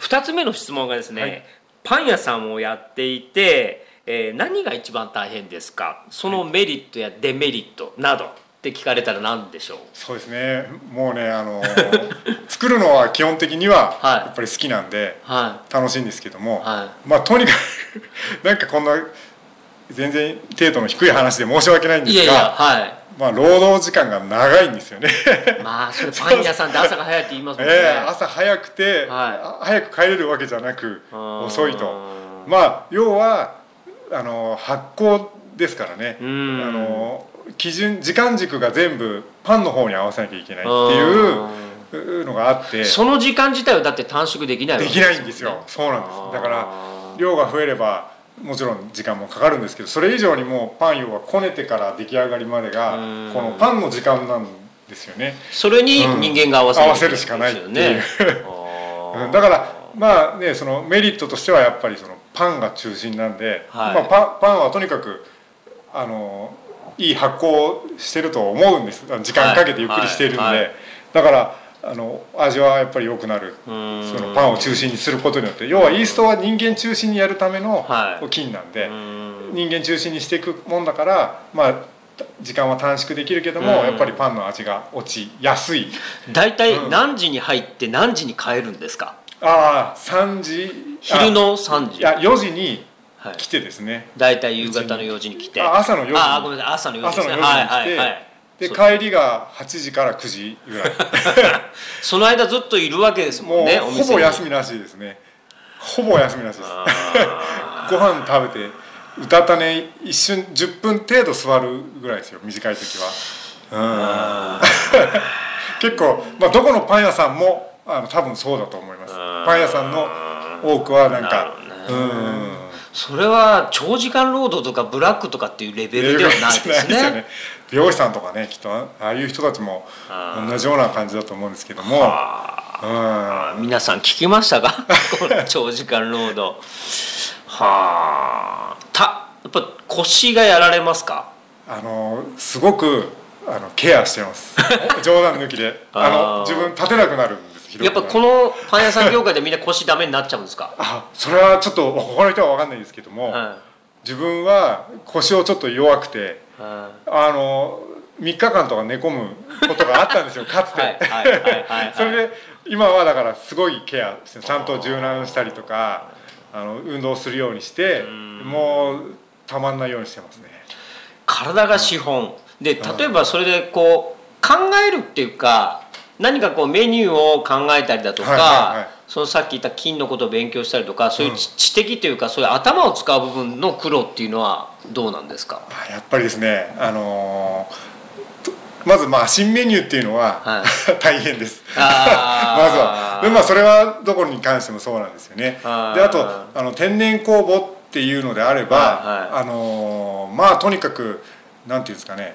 2つ目の質問がですね、はい。パン屋さんをやっていて、えー何が一番大変ですか？そのメリットやデメリットなどって聞かれたら何でしょう？そうですね。もうねあの *laughs* 作るのは基本的にははい。やっぱり好きなんでは楽しいんですけども、はまあとにかく *laughs* なんかこんな全然程度の低い話で申し訳ないんですがはい。まあ労働時間が長いんですよね。*laughs* まあそれパン屋さんで朝が早いって言いますもんね。ええ朝早くて、はあ早く帰れるわけじゃなくうん遅いと。まあ要はあの発酵ですからね、あの基準時間軸が全部パンの方に合わせなきゃいけないっていうのがあって。その時間自体はだって短縮できないできないんですよ。そうなんです。だから量が増えればもちろん時間もかかるんですけどそれ以上にもうパン要はこねてから出来上がりまでがこのパンの時間なんですよね。それに人間が合わせる,、合わせるしかないっていう。*laughs* だからまあねそのメリットとしてはやっぱりそのパンが中心なんで、はい、まあ、パパンはとにかくあのいい発酵してると思うんです。時間かけてゆっくりしているんで、だからあの味はやっぱり良くなる。そのパンを中心にすることによって。要はイーストは人間中心にやるための菌なんで、人間中心にしていくもんだからまあ時間は短縮できるけども、やっぱりパンの味が落ちやすい。大体何時に入って何時に帰るんですか、ああ3時。昼の3時。いや4時に来てですね、大体夕方の4時に来て。朝の4時あごめんなさい。朝の4時ですねはいはいはい。で帰りが8時から9時ぐらい。*laughs* その間ずっといるわけですもんねほぼ休みなしですね。ほぼ休みなしです。*laughs* ご飯食べて歌ったね一瞬10分程度座るぐらいですよ短い時は。*laughs* 結構、まあ、どこのパン屋さんもあの多分そうだと思います。パン屋さんの多くはなんかうんそれは長時間労働とかブラックとかっていうレベルではないですね。*laughs* ね。美容師さんとかねきっとああいう人たちも同じような感じだと思うんですけども、うん、皆さん聞きましたか？*laughs* 長時間労働。はあ。たやっぱ腰がやられますか？あのすごくあのケアしてます。*laughs* 冗談抜きで。あの自分立てなくなるんやっぱこのパン屋さん業界でみんな腰ダメになっちゃうんですか？あそれはちょっと他の人は分かんないですけども、はい、自分は腰をちょっと弱くて、はい、あの3日間とか寝込むことがあったんですよ *laughs* かつて。それで今はだからすごいケアちゃんと柔軟したりとかあの運動するようにしてもうたまんないようにしてますね。体が資本、で例えばそれでこう考えるっていうか何かこうメニューを考えたりだとか、そのさっき言った金のことを勉強したりとかそういう知的というか、そういう頭を使う部分の苦労っていうのはどうなんですか？やっぱりですね、あのー、まずまあ新メニューっていうのは、はい、*laughs* 大変です。*laughs* まずは。で、まあ、それはどこに関してもそうなんですよね。であとあの天然酵母っていうのであれば、はいはい、あのー、まあとにかくなんていうんですかね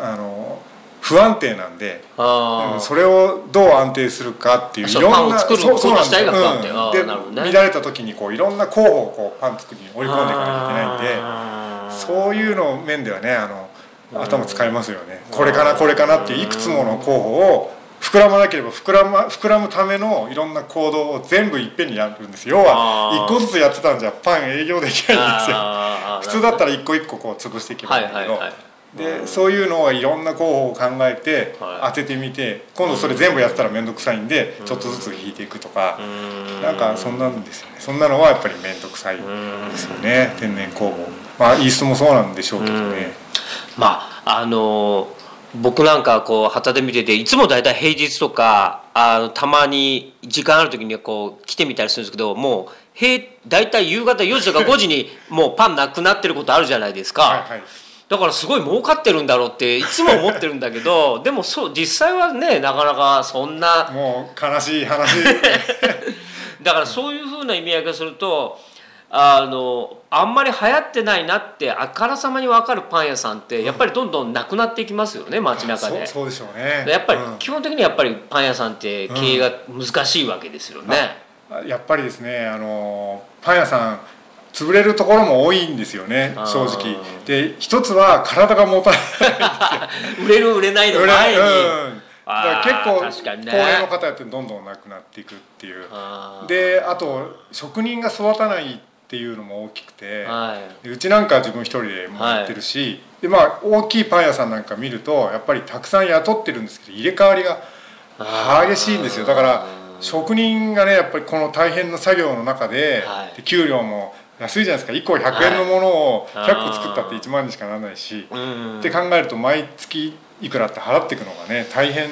あのー不安定なんで、うん、それをどう安定するかっていういろんなそうそうなんです、うん、で、ね、乱れた時にこういろんな候補をこうパン作りに織り込んでいかなきゃいけないんでそういうの面ではねあの頭使いますよね。これかなこれかなっていういくつもの候補を膨らまなければ膨ら,、ま、膨らむためのいろんな行動を全部いっぺんにやるんです。要は一個ずつやってたんじゃパン営業できないんですよ。普通だったら一個一個こう潰していけばいいんだけど、はいはいはいでそういうのをいろんな候補を考えて当ててみて今度それ全部やったら面倒くさいんでちょっとずつ引いていくとか。なんかそんなんですよね。そんなのはやっぱり面倒くさいですよね天然酵母まあイーストもそうなんでしょうけどね。まああの僕なんかこう旗で見てていつも大体平日とかあのたまに時間ある時にこう来てみたりするんですけどもう平大体夕方4時とか5時にもうパンなくなってることあるじゃないですか。はいはいだからすごい儲かってるんだろうっていつも思ってるんだけど *laughs* でもそう実際はねなかなかそんなもう悲しい話。*laughs* だからそういうふうな意味合いがするとあのあんまり流行ってないなってあからさまに分かるパン屋さんってやっぱりどんどんなくなっていきますよね街中で。そうでしょうね。やっぱり基本的にやっぱりパン屋さんって経営が難しいわけですよね、うん、やっぱりですねあのパン屋さん潰れるところも多いんですよね正直。で一つは体が持たない *laughs* 売れる売れないの前に、うん、だから結構、ね、高齢の方やってどんどんなくなっていくっていう。であと職人が育たないっていうのも大きくて、はい、うちなんか自分一人でもやってるし、はい、でまあ大きいパン屋さんなんか見るとやっぱりたくさん雇ってるんですけど入れ替わりが激しいんですよ。だから職人がねやっぱりこの大変な作業の中で、はい、で給料も安いじゃないですか。1個100円のものを100個作ったって1万にしかならないし、って考えると毎月いくらって払っていくのがね大変。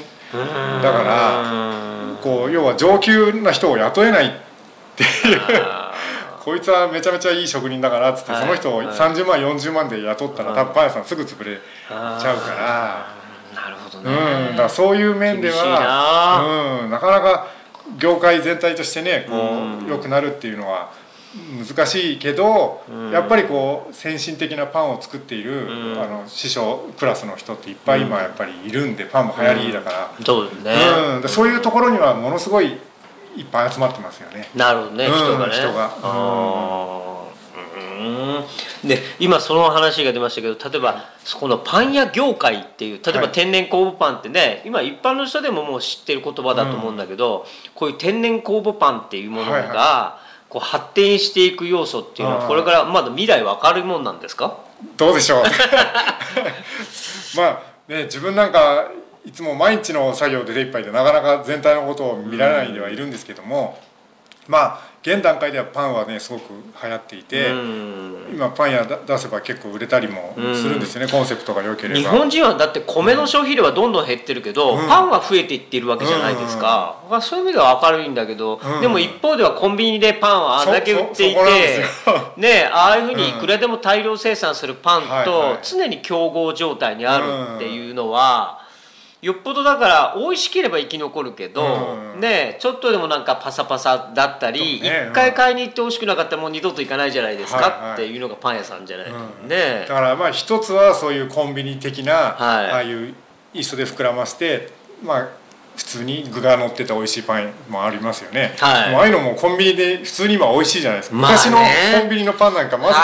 だからこう要は上級な人を雇えないっていう。*laughs* こいつはめちゃめちゃいい職人だからっつって、その人を30万40万で雇ったら、多分パン屋さんすぐ潰れちゃうから。なるほどね、うん、だからそういう面ではうん、なかなか業界全体としてねこう、良くなるっていうのは難しいけど、やっぱりこう先進的なパンを作っている、あの師匠クラスの人っていっぱい今やっぱりいるんでパンも流行りだから、そうですね、うん、そういうところにはものすごいいっぱい集まってますよね。なるほどね、人がね。人が。で今その話が出ましたけど例えばこのパン屋業界っていう例えば天然酵母パンってね、今一般の人でももう知ってる言葉だと思うんだけど、こういう天然酵母パンっていうものが、こう発展していく要素っていうのはこれからまだ未来は明るいもんなんですか？どうでしょう。まあね自分なんかいつも毎日の作業で手一杯でなかなか全体のことを見られないではいるんですけども、まあ現段階ではパンはねすごく流行っていて、今パン屋出せば結構売れたりもするんですよね、コンセプトが良ければ。日本人はだって米の消費量はどんどん減ってるけど、パンは増えていっているわけじゃないですか、うん、そういう意味では明るいんだけど、でも一方ではコンビニでパンはあんだけ売っていてねああいうふうにいくらでも大量生産するパンと常に競合状態にあるっていうのは、よっぽどだから美味しければ生き残るけど、うん、ねちょっとでもなんかパサパサだったり一、ね、回買いに行って美味しくなかったらもう二度と行かないじゃないですか、はいはい、っていうのがパン屋さんじゃない、うん、ねだからまあ一つはそういうコンビニ的な、はい、ああいうイーストで膨らましてまあ普通に具が乗ってて美味しいパンもありますよね、はい、ああいうのもコンビニで普通に今美味しいじゃないですか、まあね、昔のコンビニのパンなんかまず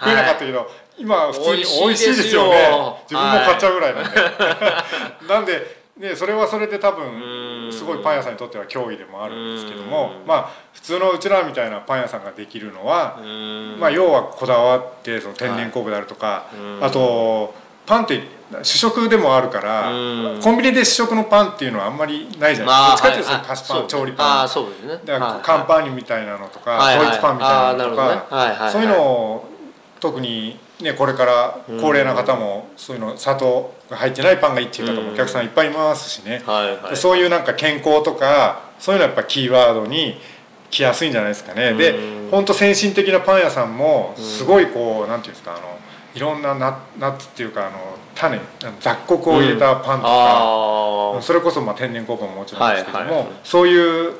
食えなかったけど、今普通に美味しいですよ。ね。自分も買っちゃうぐらいなんで、はい、*laughs* なんででそれはそれで多分すごいパン屋さんにとっては脅威でもあるんですけどもまあ普通のうちらみたいなパン屋さんができるのはまあ要はこだわってその天然酵母であるとかあとパンって主食でもあるからコンビニで主食のパンっていうのはあんまりないじゃないですか。どっちかっていうと菓子パン調理パン。そうですね。だからカンパーニュみたいなのとかドイツパンみたいなのとかそういうのを特にね、これから高齢な方もそういうの砂糖が入ってないパンがいいっていう方もお客さんいっぱいいますしね、はいはい、そういうなんか健康とかそういうのはやっぱキーワードに来やすいんじゃないですかね。で本当先進的なパン屋さんもすごいこうなんていうんですかあのいろんなナナッツっていうかあの種雑穀を入れたパンとか、うん、それこそまあ天然酵母ももちろんですけども、はいはい、そういう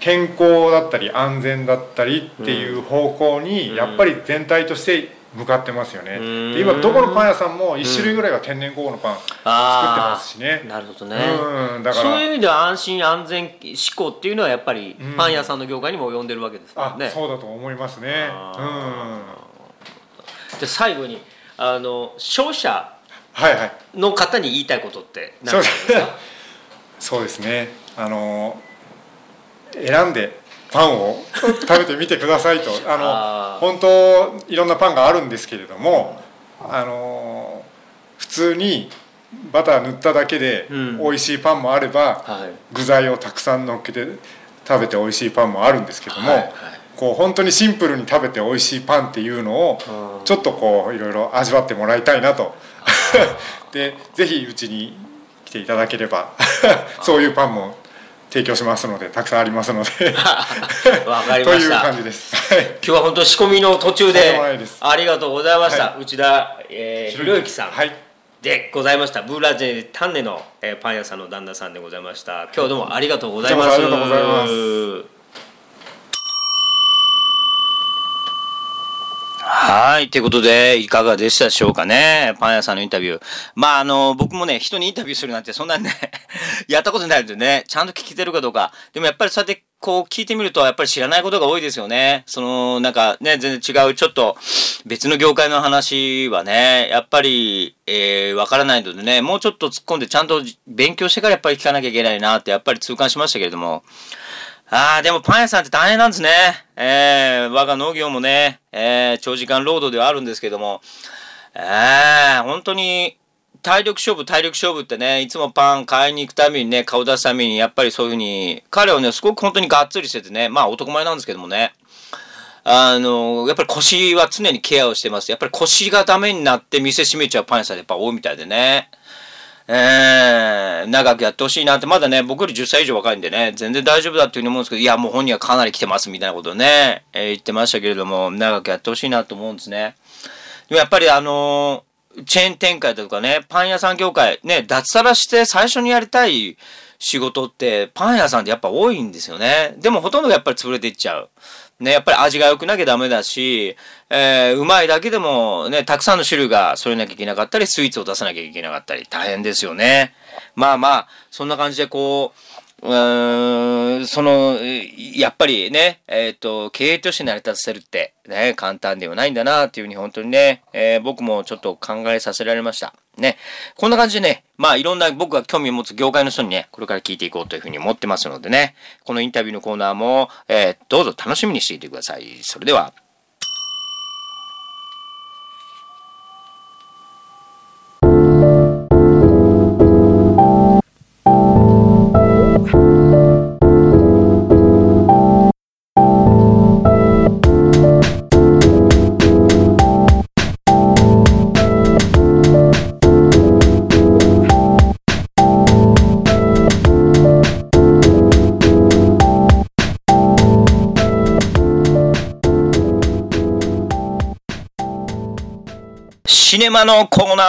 健康だったり安全だったりっていう方向にやっぱり全体として向かってますよね。で今どこのパン屋さんも1種類ぐらいは天然酵母のパン作ってますしね、なるほどね、うん、だから。そういう意味では安心安全志向っていうのはやっぱりパン屋さんの業界にも及んでるわけですもんね、そうだと思いますね。うんで最後にあの消費者の方に言いたいことって何ですか、はいはい、*laughs* そうですね。あの選んでパンを食べてみてくださいと。あの本当いろんなパンがあるんですけれどもあの普通にバター塗っただけで美味しいパンもあれば、うんはい、具材をたくさん乗っけて食べて美味しいパンもあるんですけども、はいはい、こう本当にシンプルに食べて美味しいパンっていうのをちょっとこういろいろ味わってもらいたいなと。*laughs* でぜひうちに来ていただければ *laughs* そういうパンも提供しますのでたくさんありますので。*laughs* わかりました。感じです、今日は本当仕込みの途中でありがとうございました、はい、内田、えー、ひろゆきさん、はい、でございました。ブーラジェ丹根の、えー、パン屋さんの旦那さんでございました。今日どうもありがとうございます。ありがとうございますはい。ということで、いかがでしたでしょうかね？パン屋さんのインタビュー。まあ、あの、僕もね、人にインタビューするなんて、そんなんね *laughs* やったことないんでね、ちゃんと聞けてるかどうか。でもやっぱりそうやって、こう聞いてみると、やっぱり知らないことが多いですよね。その、なんかね、全然違う、ちょっと別の業界の話はね、やっぱり、えー、わからないのでね、もうちょっと突っ込んで、ちゃんと勉強してからやっぱり聞かなきゃいけないなって、やっぱり痛感しましたけれども、ああ、でもパン屋さんって大変なんですね。えー、我が農業もね、えー、長時間労働ではあるんですけども、えー、本当に体力勝負、体力勝負ってね、いつもパン買いに行くためにね、顔出すために、やっぱりそういうふうに、彼はね、すごく本当にがっつりしててね、まあ男前なんですけどもね、あの、やっぱり腰は常にケアをしてます。やっぱり腰がダメになって店閉めちゃうパン屋さんやっぱ多いみたいでね。え、長くやってほしいなって、まだね、僕より10歳以上若いんでね、全然大丈夫だっていうふうに思うんですけど、いや、もう本人はかなり来てますみたいなことをね、えー、言ってましたけれども、長くやってほしいなと思うんですね。でもやっぱりあのー、チェーン展開だとかね、パン屋さん業界、ね、脱サラして最初にやりたい仕事って、パン屋さんってやっぱ多いんですよね。でもほとんどやっぱり潰れていっちゃう。ね、やっぱり味が良くなきゃダメだし、えー、うまいだけでもね、たくさんの種類が揃えなきゃいけなかったり、スイーツを出さなきゃいけなかったり、大変ですよね。まあまあ、そんな感じでこう、うん、その、やっぱりね、えっ、ー、と、経営として成り立たせるって、ね、簡単ではないんだな、っていうふうに本当にね、えー、僕もちょっと考えさせられました。ね。こんな感じでね、まあいろんな僕が興味を持つ業界の人にね、これから聞いていこうというふうに思ってますのでね、このインタビューのコーナーも、えー、どうぞ楽しみにしていてください。それでは。シネマのコーナー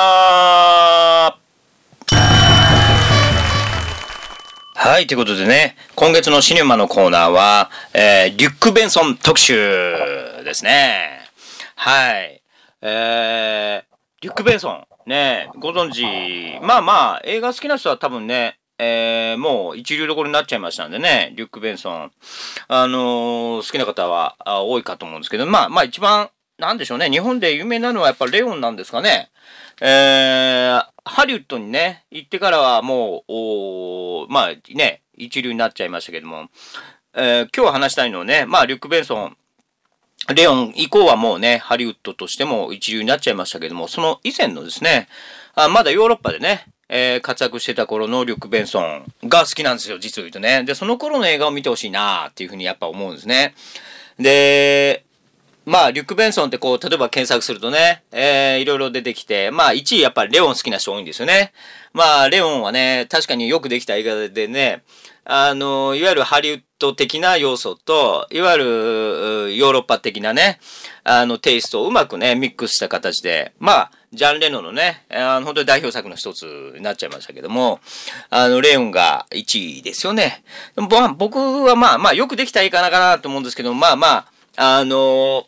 はい、ということでね、今月のシネマのコーナーは、えー、リュック・ベンソン特集ですね。はい。えー、リュック・ベンソン、ね、ご存知、まあまあ、映画好きな人は多分ね、えー、もう一流どころになっちゃいましたんでね、リュック・ベンソン。あのー、好きな方は多いかと思うんですけど、まあまあ一番なんでしょうね、日本で有名なのはやっぱレオンなんですかね。えー、ハリウッドにね、行ってからはもう、まあね、一流になっちゃいましたけども、えー、今日話したいのはね、まあリュック・ベンソン、レオン以降はもうね、ハリウッドとしても一流になっちゃいましたけども、その以前のですね、あまだヨーロッパでね、えー、活躍してた頃のリュック・ベンソンが好きなんですよ、実を言うとね。で、その頃の映画を見てほしいなっていうふうにやっぱ思うんですね。で、まあ、リュック・ベンソンってこう、例えば検索するとね、えー、いろいろ出てきて、まあ、1位やっぱりレオン好きな人多いんですよね。まあ、レオンはね、確かによくできた映画でね、あの、いわゆるハリウッド的な要素と、いわゆるヨーロッパ的なね、あの、テイストをうまくね、ミックスした形で、まあ、ジャン・レノのね、あの、本当に代表作の一つになっちゃいましたけども、あの、レオンが1位ですよね。僕はまあまあ、よくできた映画かなと思うんですけど、まあまあ、あの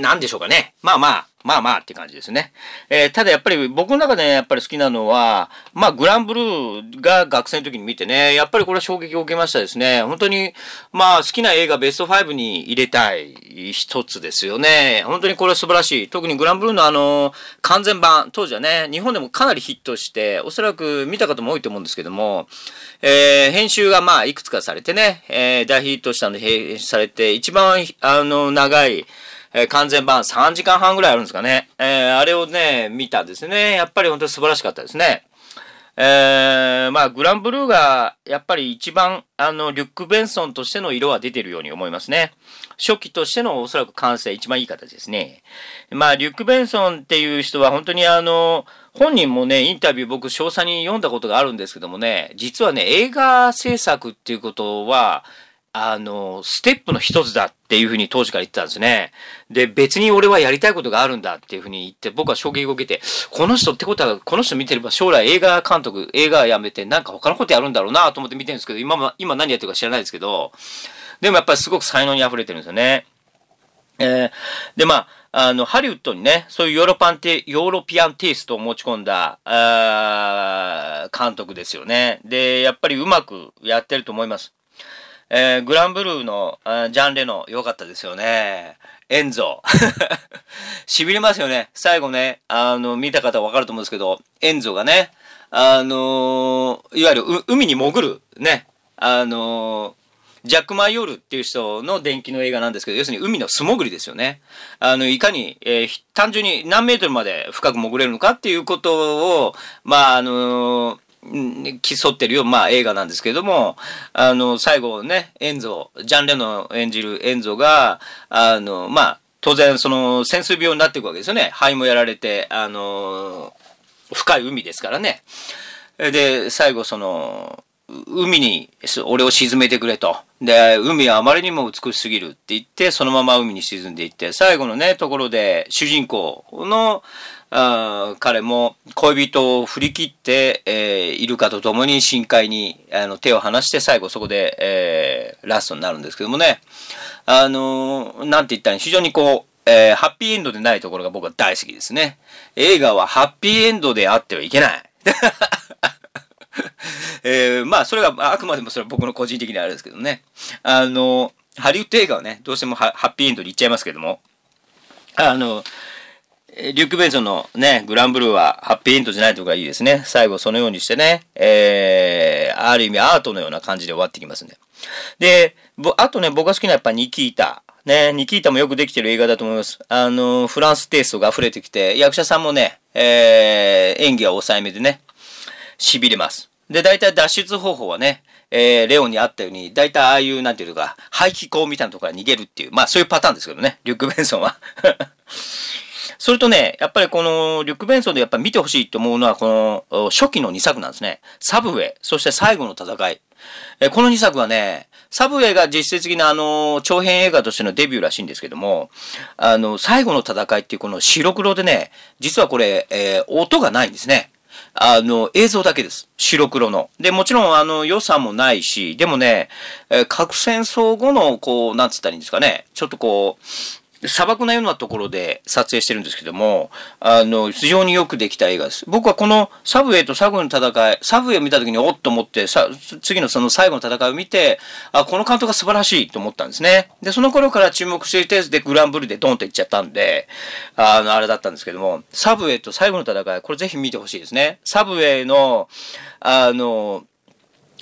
なんでしょうかね。まあまあ、まあまあって感じですね。えー、ただやっぱり僕の中で、ね、やっぱり好きなのは、まあグランブルーが学生の時に見てね、やっぱりこれは衝撃を受けましたですね。本当に、まあ好きな映画ベスト5に入れたい一つですよね。本当にこれは素晴らしい。特にグランブルーのあの、完全版、当時はね、日本でもかなりヒットして、おそらく見た方も多いと思うんですけども、えー、編集がまあいくつかされてね、えー、大ヒットしたんで編集されて、一番あの、長い、え、完全版3時間半ぐらいあるんですかね。えー、あれをね、見たんですね。やっぱり本当に素晴らしかったですね。えー、まあ、グランブルーが、やっぱり一番、あの、リュック・ベンソンとしての色は出てるように思いますね。初期としてのおそらく完成、一番いい形ですね。まあ、リュック・ベンソンっていう人は本当にあの、本人もね、インタビュー僕、詳細に読んだことがあるんですけどもね、実はね、映画制作っていうことは、あの、ステップの一つだっていうふうに当時から言ってたんですね。で、別に俺はやりたいことがあるんだっていうふうに言って、僕は衝撃を受けて、この人ってことは、この人見てれば将来映画監督、映画やめてなんか他のことやるんだろうなと思って見てるんですけど、今も、今何やってるか知らないですけど、でもやっぱりすごく才能に溢れてるんですよね。えー、で、まあ、あの、ハリウッドにね、そういうヨーロパンテ、ヨーロピアンテイストを持ち込んだ、あ監督ですよね。で、やっぱりうまくやってると思います。えー、グランブルーのジャンレノ良かったですよね。エンゾ。*laughs* 痺れますよね。最後ね、あの、見た方わかると思うんですけど、エンゾがね、あのー、いわゆる海に潜る、ね、あのー、ジャック・マイオールっていう人の電気の映画なんですけど、要するに海の素潜りですよね。あの、いかに、えー、単純に何メートルまで深く潜れるのかっていうことを、まあ、あの競ってるよ、まあ映画なんですけれども、あの、最後ね、エンゾ、ジャン・レノン演じるエンゾが、あの、まあ、当然その潜水病になっていくわけですよね。肺もやられて、あの、深い海ですからね。で、最後その、海に俺を沈めてくれと。で、海はあまりにも美しすぎるって言って、そのまま海に沈んでいって、最後のね、ところで主人公の、あ彼も恋人を振り切って、えー、イルカと共に深海にあの手を離して最後そこで、えー、ラストになるんですけどもね。あのー、なんて言ったら非常にこう、えー、ハッピーエンドでないところが僕は大好きですね。映画はハッピーエンドであってはいけない。*laughs* えー、まあ、それがあくまでもそれは僕の個人的にあれですけどね。あの、ハリウッド映画はね、どうしてもハッピーエンドで言っちゃいますけども、あの、リュック・ベンソンのね、グランブルーはハッピーエンドじゃないとこがいいですね。最後そのようにしてね、えー、ある意味アートのような感じで終わってきますんで。で、あとね、僕が好きなやっぱニキータ。ね、ニキータもよくできてる映画だと思います。あの、フランステイストが溢れてきて、役者さんもね、えー、演技は抑えめでね、痺れます。で、大体脱出方法はね、えー、レオンにあったように、大体ああいう、なんていうか、排気口みたいなところから逃げるっていう、まあそういうパターンですけどね、リュック・ベンソンは。それとね、やっぱりこの、リュック・ベンソンでやっぱ見てほしいと思うのは、この、初期の2作なんですね。サブウェイ、そして最後の戦い。えこの2作はね、サブウェイが実質的なあの、長編映画としてのデビューらしいんですけども、あの、最後の戦いっていうこの白黒でね、実はこれ、えー、音がないんですね。あの、映像だけです。白黒の。で、もちろん、あの、予算もないし、でもね、えー、核戦争後の、こう、なんつったらいいんですかね、ちょっとこう、砂漠のようなところで撮影してるんですけども、あの、非常によくできた映画です。僕はこのサブウェイとサブの戦い、サブウェイを見た時におっと思って、さ次のその最後の戦いを見て、あ、この監督が素晴らしいと思ったんですね。で、その頃から注目していて、で、グランブルでドンと行っちゃったんで、あの、あれだったんですけども、サブウェイと最後の戦い、これぜひ見てほしいですね。サブウェイの、あの、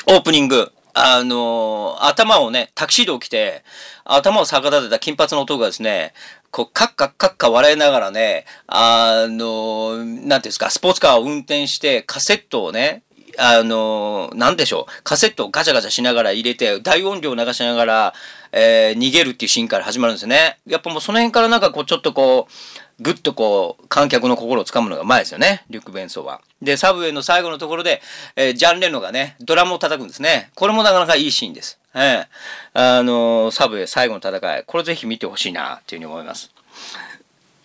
オープニング、あの頭をね、タキシードを着て、頭を逆立てた金髪の男がですね、こう、カッカッカッカ笑いながらね、あのなんていうんですか、スポーツカーを運転して、カセットをね、あのなんでしょう、カセットをガチャガチャしながら入れて、大音量を流しながら、えー、逃げるっていうシーンから始まるんですね。やっぱもうその辺からなんかこう、ちょっとこう、ぐっとこう、観客の心をつかむのがうまいですよね、リュック・ベンソーは。で、サブウェイの最後のところで、えー、ジャン・レノがね、ドラムを叩くんですね。これもなかなかいいシーンです。えー、あのー、サブウェイ最後の戦い、これぜひ見てほしいな、っていうふうに思います。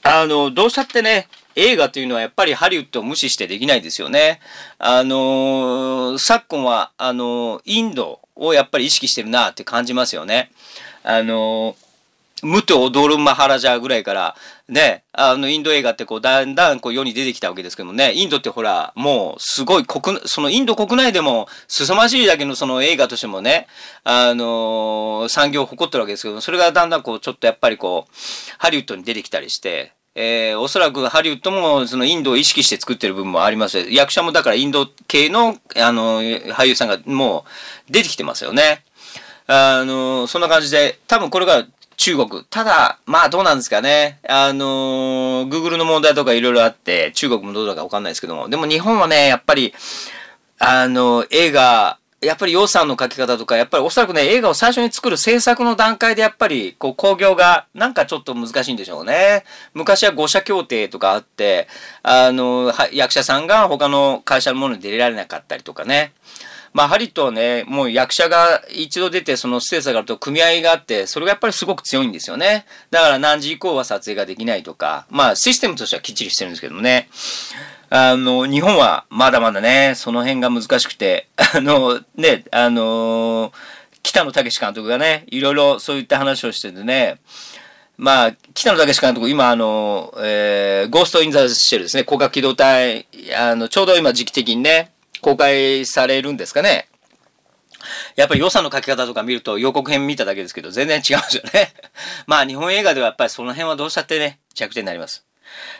あの、どうしたってね、映画というのはやっぱりハリウッドを無視してできないですよね。あの昨今は、あのインドをやっぱり意識してるなって感じますよね。あの無と踊るマハラジャーぐらいから、ね、あの、インド映画ってこう、だんだんこう世に出てきたわけですけどもね、インドってほら、もう、すごい国、そのインド国内でも、凄まじいだけのその映画としてもね、あのー、産業を誇ってるわけですけどもそれがだんだんこう、ちょっとやっぱりこう、ハリウッドに出てきたりして、えー、おそらくハリウッドもそのインドを意識して作ってる部分もあります。役者もだからインド系の、あの、俳優さんがもう出てきてますよね。あの、そんな感じで、多分これが中国。ただ、まあどうなんですかね。あのー、Google の問題とかいろいろあって、中国もどうだかわかんないですけども。でも日本はね、やっぱり、あのー、映画、やっぱり予算の書き方とか、やっぱりおそらくね、映画を最初に作る制作の段階でやっぱり、こう、興行が、なんかちょっと難しいんでしょうね。昔は5社協定とかあって、あの、役者さんが他の会社のものに出られなかったりとかね。まあ、ハリットはね、もう役者が一度出て、そのステージがあると組合があって、それがやっぱりすごく強いんですよね。だから何時以降は撮影ができないとか、まあ、システムとしてはきっちりしてるんですけどね。あの、日本はまだまだね、その辺が難しくて、あの、ね、あの北野武監督がね、いろいろそういった話をしててね、まあ、北野武監督、今、あの、えー、ゴースト・イン・ザ・シェルですね、広角機動隊、あの、ちょうど今時期的にね、公開されるんですかね？やっぱり予算の書き方とか見ると予告編見ただけですけど全然違うんですよね。*laughs* まあ日本映画ではやっぱりその辺はどうしたってね、弱点になります。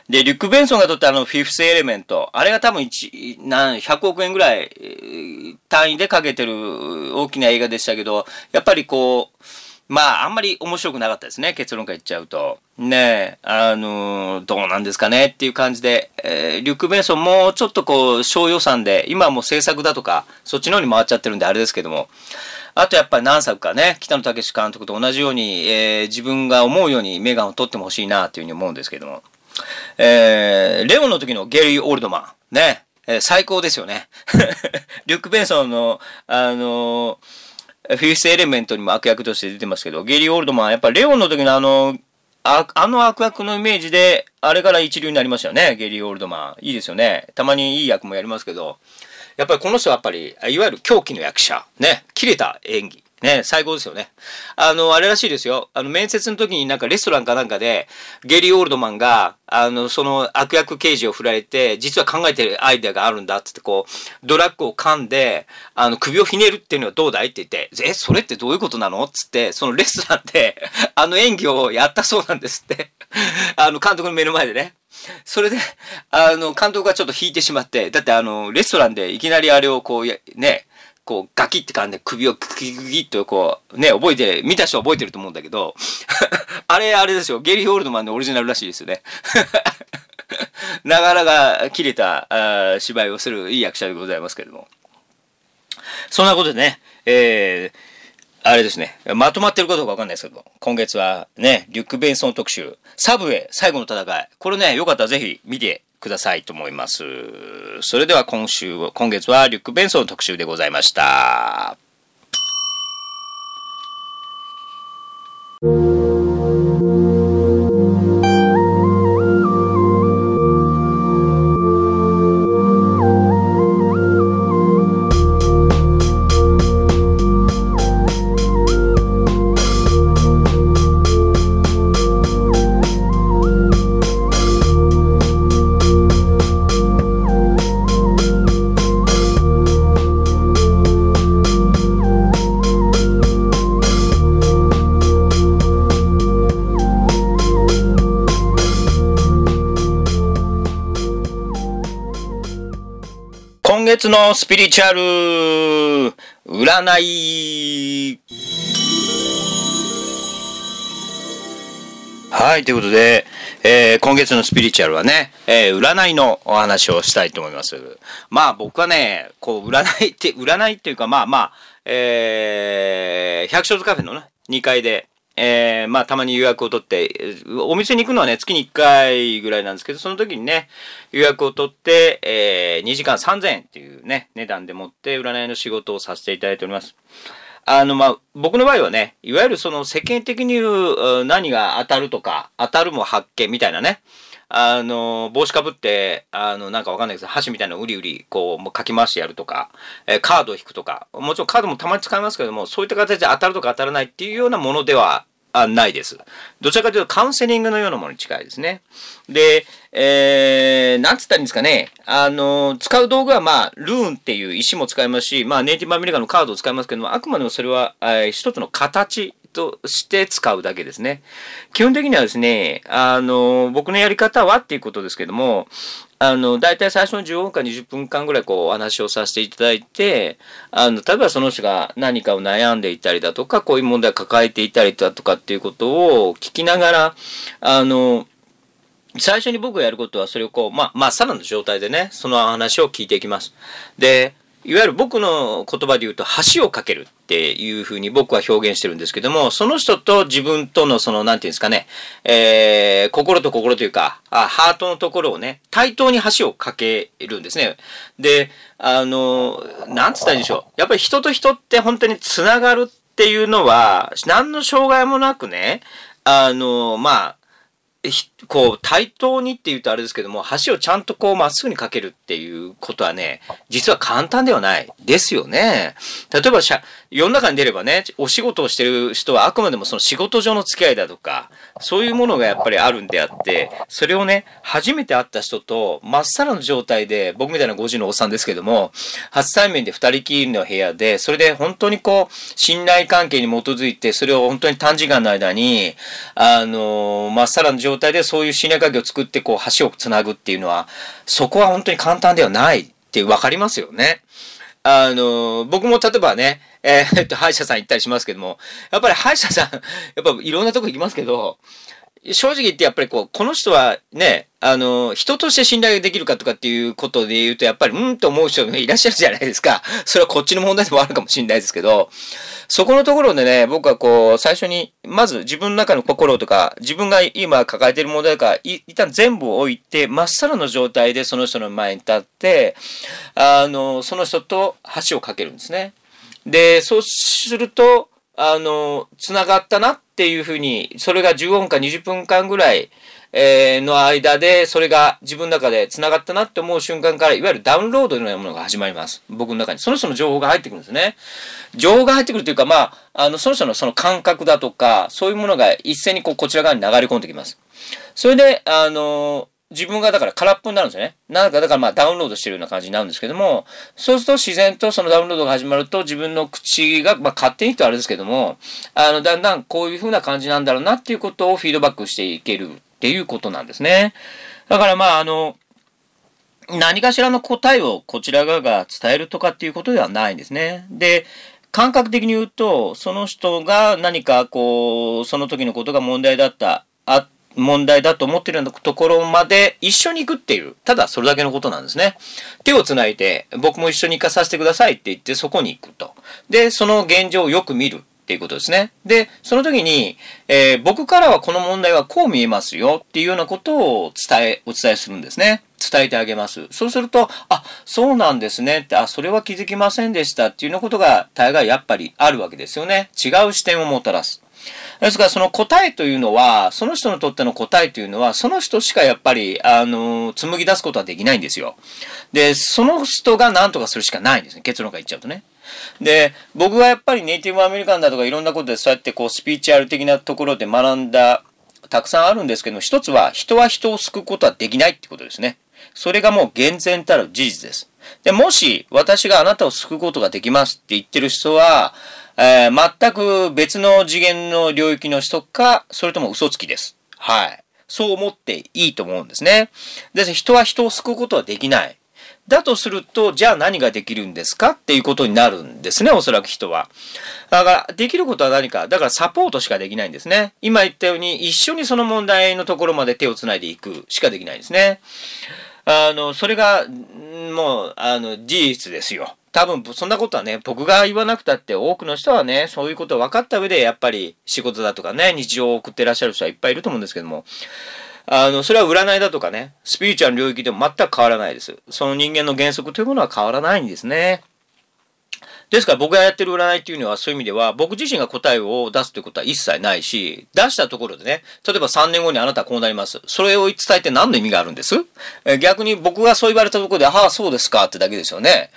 で、リュック・ベンソンが撮ったあの、フィフス・エレメント、あれが多分1、なん、100億円ぐらい単位でかけてる大きな映画でしたけど、やっぱりこう、まあ、あんまり面白くなかったですね。結論から言っちゃうと。ねえ、あのー、どうなんですかねっていう感じで、えー、リュック・ベンソンもうちょっとこう、小予算で、今はもう制作だとか、そっちの方に回っちゃってるんであれですけども、あとやっぱり何作かね、北野武監督と同じように、えー、自分が思うようにメガンを取っても欲しいなというふうに思うんですけども、えー、レオンの時のゲリー・オールドマン。ね。え、最高ですよね。*laughs* リュック・ベンソンの、あのフィフスエレメントにも悪役として出てますけど、ゲリー・オールドマン、やっぱレオンの時のあの、ああの悪役のイメージで、あれから一流になりましたよね、ゲリー・オールドマン。いいですよね。たまにいい役もやりますけど、やっぱりこの人はやっぱり、いわゆる狂気の役者。ね。切れた演技。ね、最高ですよね。あの、あれらしいですよ。あの、面接の時になんかレストランかなんかで、ゲリー・オールドマンが、あの、その悪役刑事を振られて、実は考えてるアイデアがあるんだってって、こう、ドラッグを噛んで、あの、首をひねるっていうのはどうだい？って言って、え、それってどういうことなの？っつって、そのレストランで、*laughs* あの演技をやったそうなんですって。*laughs* あの、監督の目の前でね。それで、あの、監督がちょっと引いてしまって、だってあの、レストランでいきなりあれをこう、ね、こうガキって感じで首をグキグキッとこうね覚えて見た人覚えてると思うんだけど *laughs* あれあれですよ。ゲリー・オールドマンのオリジナルらしいですよね。*laughs* なかなか切れたあ芝居をするいい役者でございますけれども。そんなことでねえーあれですね、まとまってるかどうかわかんないですけど、今月はね、リュック・ベンソン特集、サブウェイ最後の戦い、これね、よかったらぜひ見てくださいと思います。それでは今週、今月はリュック・ベンソンの特集でございました。のスピリチュアル占いはい、ということで、えー、今月のスピリチュアルはね、えー、占いのお話をしたいと思います。まあ僕はね、こう、占いって、占いっていうかまあまあ、えー、百姓図カフェのね、2階で、えー、まあ、たまに予約を取って、お店に行くのはね、月に1回ぐらいなんですけど、その時にね、予約を取って、えー、2時間3000円っていうね、値段でもって占いの仕事をさせていただいております。あの、まあ、僕の場合はね、いわゆるその世間的に言う何が当たるとか、当たるも発見みたいなね、あの、帽子かぶって、あの、なんかわかんないけど、箸みたいなのをうりうり、こう、もうかき回してやるとか、えー、カードを引くとか、もちろんカードもたまに使いますけども、そういった形で当たるとか当たらないっていうようなものではあないです。どちらかというとカウンセリングのようなものに近いですね。で、えー、なんつったらいいんですかね。あの、使う道具はまあ、ルーンっていう石も使いますし、まあ、ネイティブアメリカのカードを使いますけども、あくまでもそれは、えー、一つの形として使うだけですね。基本的にはですね、あの、僕のやり方はっていうことですけども、あの、大体最初の15分か20分間ぐらいこうお話をさせていただいて、あの、例えばその人が何かを悩んでいたりだとか、こういう問題を抱えていたりだとかっていうことを聞きながら、あの、最初に僕がやることはそれをこう、まあ、まあ、さらの状態でね、その話を聞いていきます。で、いわゆる僕の言葉で言うと橋を架けるっていうふうに僕は表現してるんですけども、その人と自分とのその、なんていうんですかね、えー、心と心というか、あハートのところをね、対等に橋を架けるんですね。で、あの、なんつったらいいんでしょう。やっぱり人と人って本当につながるっていうのは、何の障害もなくね、あの、まあ、こう対等にって言うとあれですけども橋をちゃんとこうまっすぐにかけるっていうことはね実は簡単ではないですよね。例えば世の中に出ればねお仕事をしてる人はあくまでもその仕事上の付き合いだとかそういうものがやっぱりあるんであってそれをね初めて会った人とまっさらの状態で僕みたいな50のおっさんですけども初対面で2人きりの部屋でそれで本当にこう信頼関係に基づいてそれを本当に短時間の間にあのまっさらの状態状態でそういう信頼関係を作ってこう橋をつなぐっていうのは、そこは本当に簡単ではないって分かりますよね。あの、僕も例えばね、えー、っと、歯医者さん行ったりしますけども、やっぱり歯医者さん、*laughs* やっぱいろんなとこ行きますけど、正直言ってやっぱりこう、この人はね、あの、人として信頼できるかとかっていうことで言うと、やっぱり、うんと思う人がいらっしゃるじゃないですか。それはこっちの問題でもあるかもしれないですけど、そこのところでね、僕はこう、最初に、まず自分の中の心とか、自分が今抱えている問題とか、一旦全部置いて、まっさらの状態でその人の前に立って、あの、その人と橋を架けるんですね。で、そうすると、あの、繋がったなっていうふうに、それが10音か20分間ぐらい、えー、の間で、それが自分の中で繋がったなって思う瞬間から、いわゆるダウンロードのようなものが始まります。僕の中に。その人の情報が入ってくるんですね。情報が入ってくるというか、まあ、あの、その人のその感覚だとか、そういうものが一斉にこう、こちら側に流れ込んできます。それで、あの自分がだから空っぽになるんですよね。なんかだからまあダウンロードしてるような感じになるんですけども、そうすると自然とそのダウンロードが始まると自分の口が、まあ勝手にとあれですけども、あの、だんだんこういう風な感じなんだろうなっていうことをフィードバックしていけるっていうことなんですね。だからまあ、あの、何かしらの答えをこちら側が伝えるとかっていうことではないんですね。で、感覚的に言うと、その人が何かこう、その時のことが問題だった、あっ問題だと思ってるようなところまで一緒に行くっていう、ただそれだけのことなんですね。手を繋いで、僕も一緒に行かさせてくださいって言ってそこに行くと。で、その現状をよく見る。っていうことですね。で、その時に、えー、僕からはこの問題はこう見えますよっていうようなことを伝え、お伝えするんですね。伝えてあげます。そうすると、あ、そうなんですねって、あ、それは気づきませんでしたっていうようなことが大概やっぱりあるわけですよね。違う視点をもたらす。ですからその答えというのは、その人にとっての答えというのは、その人しかやっぱり、あの、紡ぎ出すことはできないんですよ。で、その人が何とかするしかないんですね。結論から言っちゃうとね。で、僕はやっぱりネイティブアメリカンだとかいろんなことでそうやってこうスピーチュアル的なところで学んだ、たくさんあるんですけども、一つは人は人を救うことはできないってことですね。それがもう厳然たる事実です。で、もし私があなたを救うことができますって言ってる人は、えー、全く別の次元の領域の人か、それとも嘘つきです。はい。そう思っていいと思うんですね。です、人は人を救うことはできない。だとすると、じゃあ何ができるんですか？っていうことになるんですね、おそらく人は。だから、できることは何か。だからサポートしかできないんですね。今言ったように、一緒にその問題のところまで手をつないでいくしかできないんですね。あの、それが、もう、あの、事実ですよ。多分、そんなことはね、僕が言わなくたって多くの人はね、そういうことを分かった上で、やっぱり仕事だとかね、日常を送ってらっしゃる人はいっぱいいると思うんですけども、あの、それは占いだとかね、スピリチュアル領域でも全く変わらないです。その人間の原則というものは変わらないんですね。ですから僕がやってる占いっていうのはそういう意味では僕自身が答えを出すということは一切ないし、出したところでね、例えば3年後にあなたはこうなります。それを伝えて何の意味があるんです？逆に僕がそう言われたところで、ああ、そうですかってだけですよね。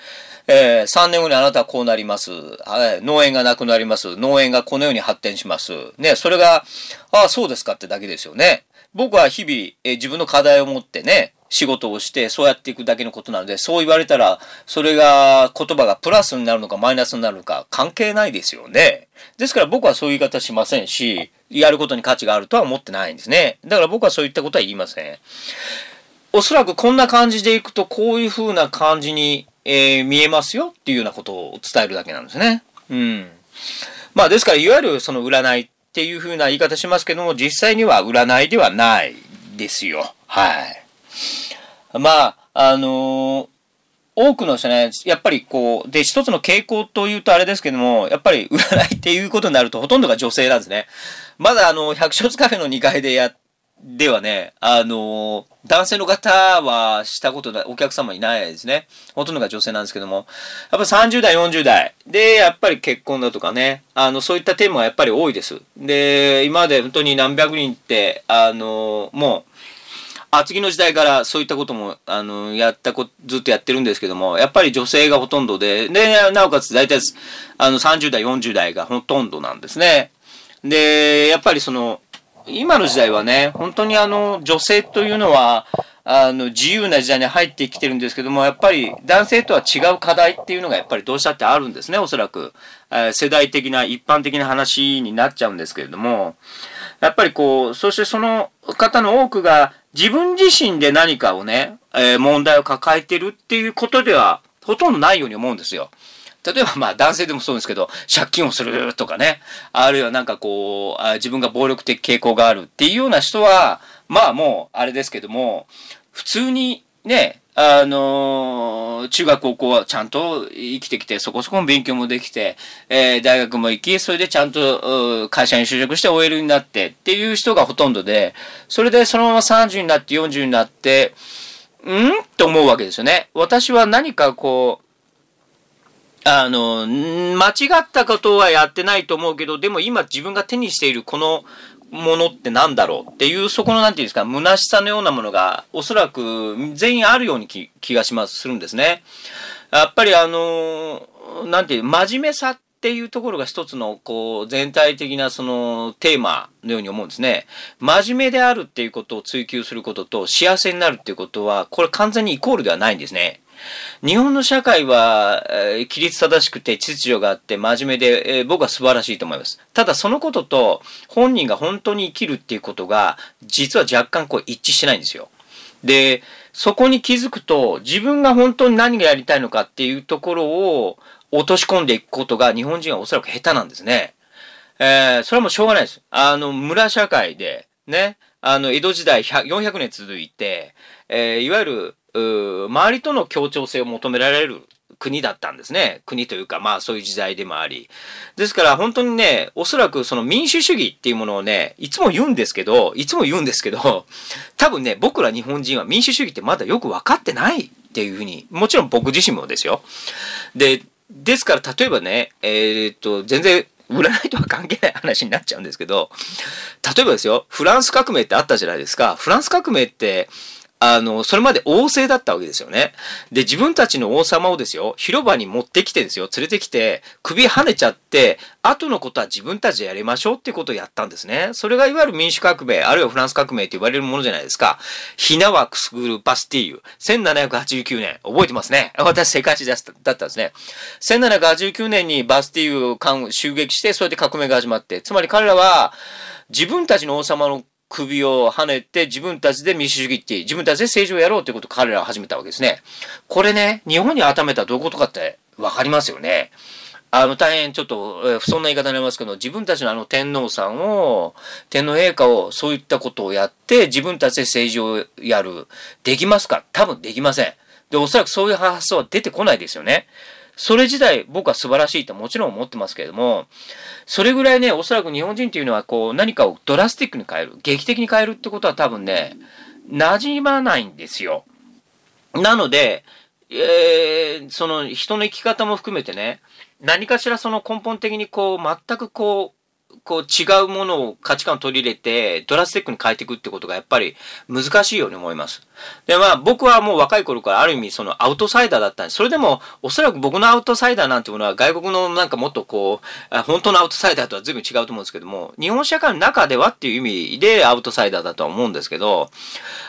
えー、3年後にあなたはこうなります。はい、農園がなくなります。農園がこのように発展します。ね、それが、ああ、そうですかってだけですよね。僕は日々、え自分の課題を持ってね、仕事をして、そうやっていくだけのことなので、そう言われたら、それが、言葉がプラスになるのかマイナスになるのか関係ないですよね。ですから僕はそういう言い方しませんし、やることに価値があるとは思ってないんですね。だから僕はそういったことは言いません。おそらくこんな感じでいくと、こういう風な感じに、えー、見えますよっていうようなことを伝えるだけなんですね。うん。まあですから、いわゆるその占いっていう風な言い方しますけども、実際には占いではないですよ。はい。まあ、あのー、多くの人ね、やっぱりこう、で、一つの傾向というとあれですけども、やっぱり占いっていうことになるとほとんどが女性なんですね。まだあの、百姓カフェの2階でや、ではね、あのー、男性の方はしたことない、お客様いないですね。ほとんどが女性なんですけども。やっぱ30代、40代。で、やっぱり結婚だとかね。あの、そういったテーマはやっぱり多いです。で、今まで本当に何百人って、あの、もう、厚木の時代からそういったことも、あの、やったこ、ずっとやってるんですけども、やっぱり女性がほとんどで、で、なおかつ大体、あの、30代、40代がほとんどなんですね。で、やっぱりその、今の時代はね、本当にあの、女性というのは、あの、自由な時代に入ってきてるんですけども、やっぱり男性とは違う課題っていうのがやっぱりどうしたってあるんですね、おそらく。えー、世代的な、一般的な話になっちゃうんですけれども、やっぱりこう、そしてその方の多くが自分自身で何かをね、えー、問題を抱えてるっていうことではほとんどないように思うんですよ。例えばまあ男性でもそうですけど、借金をするとかね、あるいはなんかこう、自分が暴力的傾向があるっていうような人は、まあもうあれですけども、普通にね、あのー、中学高校はちゃんと生きてきて、そこそこの勉強もできて、えー、大学も行き、それでちゃんと会社に就職して OL になってっていう人がほとんどで、それでそのまま30になって40になって、ん？と思うわけですよね。私は何かこう、あの、間違ったことはやってないと思うけど、でも今自分が手にしているこのものって何だろうっていう、そこのなんていうんですか、虚しさのようなものが、おそらく全員あるように気がします、するんですね。やっぱりあの、なんていう、真面目さっていうところが一つの、こう、全体的なそのテーマのように思うんですね。真面目であるっていうことを追求することと幸せになるっていうことは、これ完全にイコールではないんですね。日本の社会は、えー、規律正しくて秩序があって真面目で、え、僕は素晴らしいと思います。ただそのことと本人が本当に生きるっていうことが実は若干こう一致してないんですよ。で、そこに気づくと自分が本当に何がやりたいのかっていうところを落とし込んでいくことが日本人はおそらく下手なんですね。えー、それはもうしょうがないです。あの、村社会で、ね、あの、江戸時代400年続いて、えー、いわゆる周りとの協調性を求められる国だったんですね。国というか、まあそういう時代でもあり。ですから本当にね、おそらくその民主主義っていうものをね、いつも言うんですけど、いつも言うんですけど、多分ね、僕ら日本人は民主主義ってまだよく分かってないっていうふうに、もちろん僕自身もですよ。で、ですから例えばね、えー、っと、全然占いとは関係ない話になっちゃうんですけど、例えばですよ、フランス革命ってあったじゃないですか。フランス革命って、あの、それまで王政だったわけですよね。で、自分たちの王様をですよ、広場に持ってきてですよ、連れてきて、首跳ねちゃって、後のことは自分たちでやりましょうっていうことをやったんですね。それがいわゆる民主革命、あるいはフランス革命と言われるものじゃないですか。ひなはくすぐるバスティーユ。1789年。覚えてますね。*laughs* 私世界史だったんですね。1789年にバスティーユを襲撃して、それで革命が始まって、つまり彼らは、自分たちの王様の首を跳ねて自分たちで民主主義って自分たちで政治をやろうということを彼らは始めたわけですね。これね、日本に改めたらどういうことかってわかりますよね。あの、大変ちょっと、不遜な言い方になりますけど、自分たちのあの天皇さんを、天皇陛下をそういったことをやって、自分たちで政治をやる。できますか？多分できません。で、おそらくそういう発想は出てこないですよね。それ自体僕は素晴らしいともちろん思ってますけれども、それぐらいね、おそらく日本人っていうのはこう何かをドラスティックに変える、劇的に変えるってことは多分ね、馴染まないんですよ。なので、えー、その人の生き方も含めてね、何かしらその根本的にこう全くこうこう違うものを価値観を取り入れてドラスティックに変えていくってことがやっぱり難しいように思います。でまあ僕はもう若い頃からある意味そのアウトサイダーだったんです。それでもおそらく僕のアウトサイダーなんてものは外国のなんかもっとこう本当のアウトサイダーとは随分違うと思うんですけども日本社会の中ではっていう意味でアウトサイダーだとは思うんですけど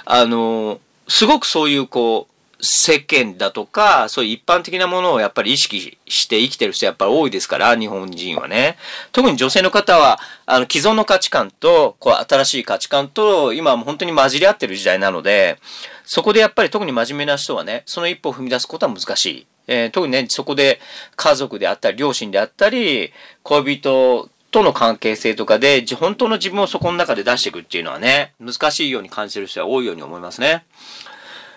あのすごくそういうこう世間だとか、そういう一般的なものをやっぱり意識して生きてる人やっぱり多いですから、日本人はね。特に女性の方は、あの、既存の価値観と、こう、新しい価値観と、今はもう本当に混じり合ってる時代なので、そこでやっぱり特に真面目な人はね、その一歩を踏み出すことは難しい。えー、特にね、そこで家族であったり、両親であったり、恋人との関係性とかで、本当の自分をそこの中で出していくっていうのはね、難しいように感じてる人は多いように思いますね。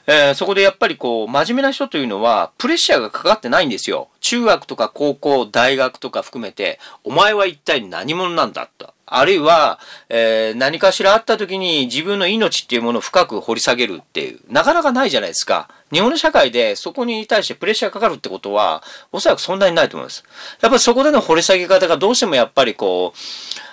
えー、そこでやっぱりこう、真面目な人というのは、プレッシャーがかかってないんですよ。中学とか高校、大学とか含めて、お前は一体何者なんだと。あるいは、えー、何かしらあった時に自分の命っていうものを深く掘り下げるっていう、なかなかないじゃないですか。日本の社会でそこに対してプレッシャーかかるってことは、おそらくそんなにないと思います。やっぱりそこでの掘り下げ方がどうしてもやっぱりこう、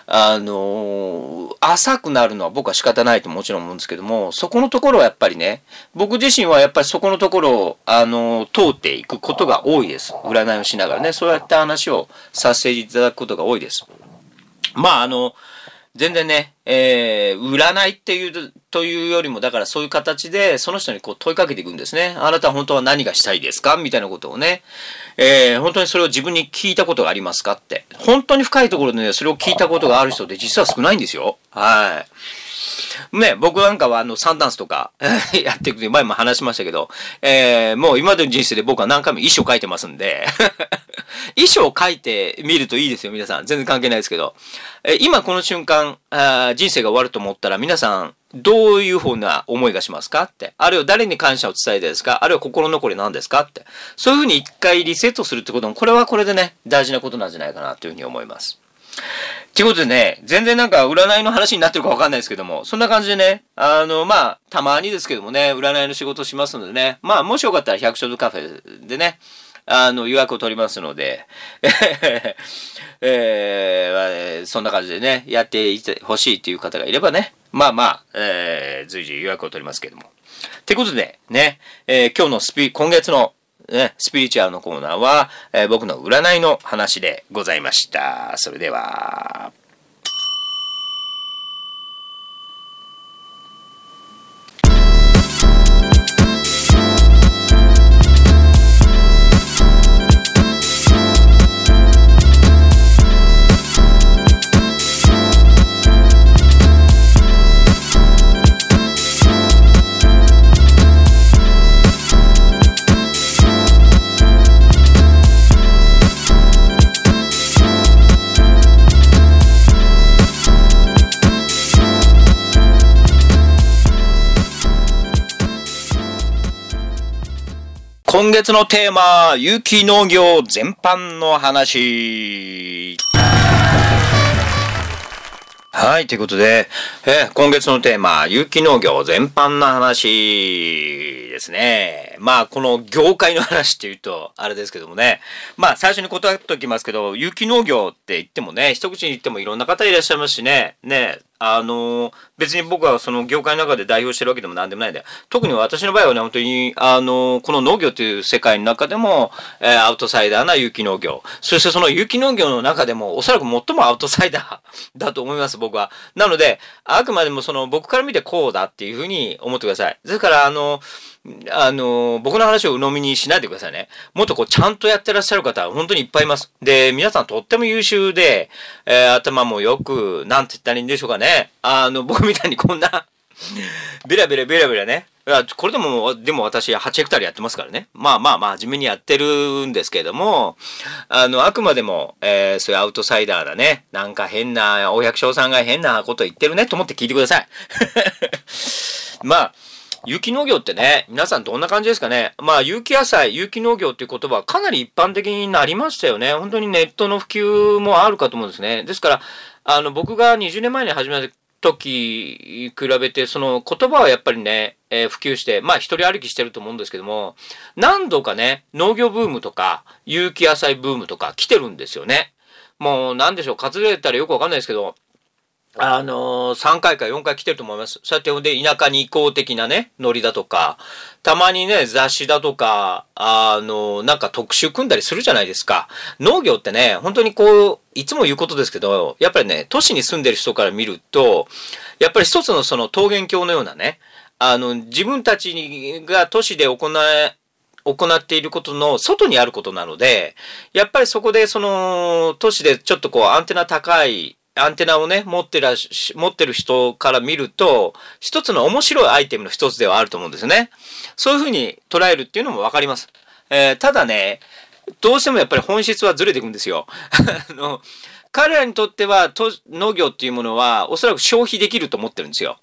あの、浅くなるのは僕は仕方ないともちろん思うんですけども、そこのところはやっぱりね、僕自身はやっぱりそこのところを、あの、通っていくことが多いです。占いをしながらね、そうやって話をさせていただくことが多いです。まあ、あの、全然ね、えー、占いっていう、というよりも、だからそういう形で、その人にこう問いかけていくんですね。あなたは本当は何がしたいですか？みたいなことをね、えー、本当にそれを自分に聞いたことがありますかって。本当に深いところでね、それを聞いたことがある人って実は少ないんですよ。はい。ね、僕なんかはあの、サンダンスとか *laughs* やっていくと、前も話しましたけど、えー、もう今までの人生で僕は何回も一生書いてますんで衣装を描いてみるといいですよ、皆さん。全然関係ないですけど。え今この瞬間あ、人生が終わると思ったら皆さん、どういうふうな思いがしますかって。あるいは誰に感謝を伝えたいですか？あるいは心残りなんですかって。そういうふうに一回リセットするってことも、これはこれでね、大事なことなんじゃないかなというふうに思います。ということでね、全然なんか占いの話になってるかわかんないですけども、そんな感じでね、あの、まあ、たまにですけどもね、占いの仕事しますのでね、まあ、もしよかったら百姓カフェでね、あの、予約を取りますので、*laughs* えー、そんな感じでね、やっていてほしいという方がいればね、まあまあ、えー、随時予約を取りますけども。ってことで、ね、えー、今日のスピ、今月のね、スピリチュアルのコーナーは、えー、僕の占いの話でございました。それでは。今月のテーマ、有機農業全般の話。はい、ということで、え、今月のテーマ、有機農業全般の話ですね。まあ、この業界の話っていうと、あれですけどもね。まあ、最初に断っておきますけど、有機農業って言ってもね、一口に言ってもいろんな方いらっしゃいますしね。ね、あの別に僕はその業界の中で代表してるわけでも何でもないんで、特に私の場合はね、本当に、あのこの農業という世界の中でも、えー、アウトサイダーな有機農業。そしてその有機農業の中でも、おそらく最もアウトサイダー *laughs* だと思います、僕は。なので、あくまでもその僕から見てこうだっていうふうに思ってください。ですから、あのあの、僕の話を鵜呑みにしないでくださいね。もっとこう、ちゃんとやってらっしゃる方、本当にいっぱいいます。で、皆さんとっても優秀で、えー、頭もよく、なんて言ったらいいんでしょうかね。あの、*laughs* 僕みたいにこんなベラベラベラベラね。これでも、でも私8ヘクタールやってますからね。まあまあまあ、真面目にやってるんですけれども、あの、あくまでも、えー、そういうアウトサイダーだね。なんか変な、お百姓さんが変なこと言ってるねと思って聞いてください。*laughs* まあ、有機農業ってね、皆さんどんな感じですかね。まあ、有機野菜、有機農業っていう言葉はかなり一般的になりましたよね。本当にネットの普及もあるかと思うんですね。ですから、あの、僕が20年前に始めた時比べて、その言葉はやっぱりね、えー、普及して、まあ一人歩きしてると思うんですけども、何度かね、農業ブームとか、有機野菜ブームとか来てるんですよね。もう何でしょう、数えたらよくわかんないですけど、あのー、3回か4回来てると思います。そうやって、ほんで、田舎に移行的なね、ノリだとか、たまにね、雑誌だとか、あのー、なんか特集組んだりするじゃないですか。農業ってね、本当にこう、いつも言うことですけど、やっぱりね、都市に住んでる人から見ると、やっぱり一つのその桃源郷のようなね、あの、自分たちが都市で行え、行っていることの外にあることなので、やっぱりそこでその都市でちょっとこうアンテナ高いアンテナをね、持ってらし、持ってる人から見ると、一つの面白いアイテムの一つではあると思うんですよね。そういうふうに捉えるっていうのもわかります。えー、ただね、どうしてもやっぱり本質はずれていくんですよ。*laughs* あの、彼らにとっては農業っていうものはおそらく消費できると思ってるんですよ。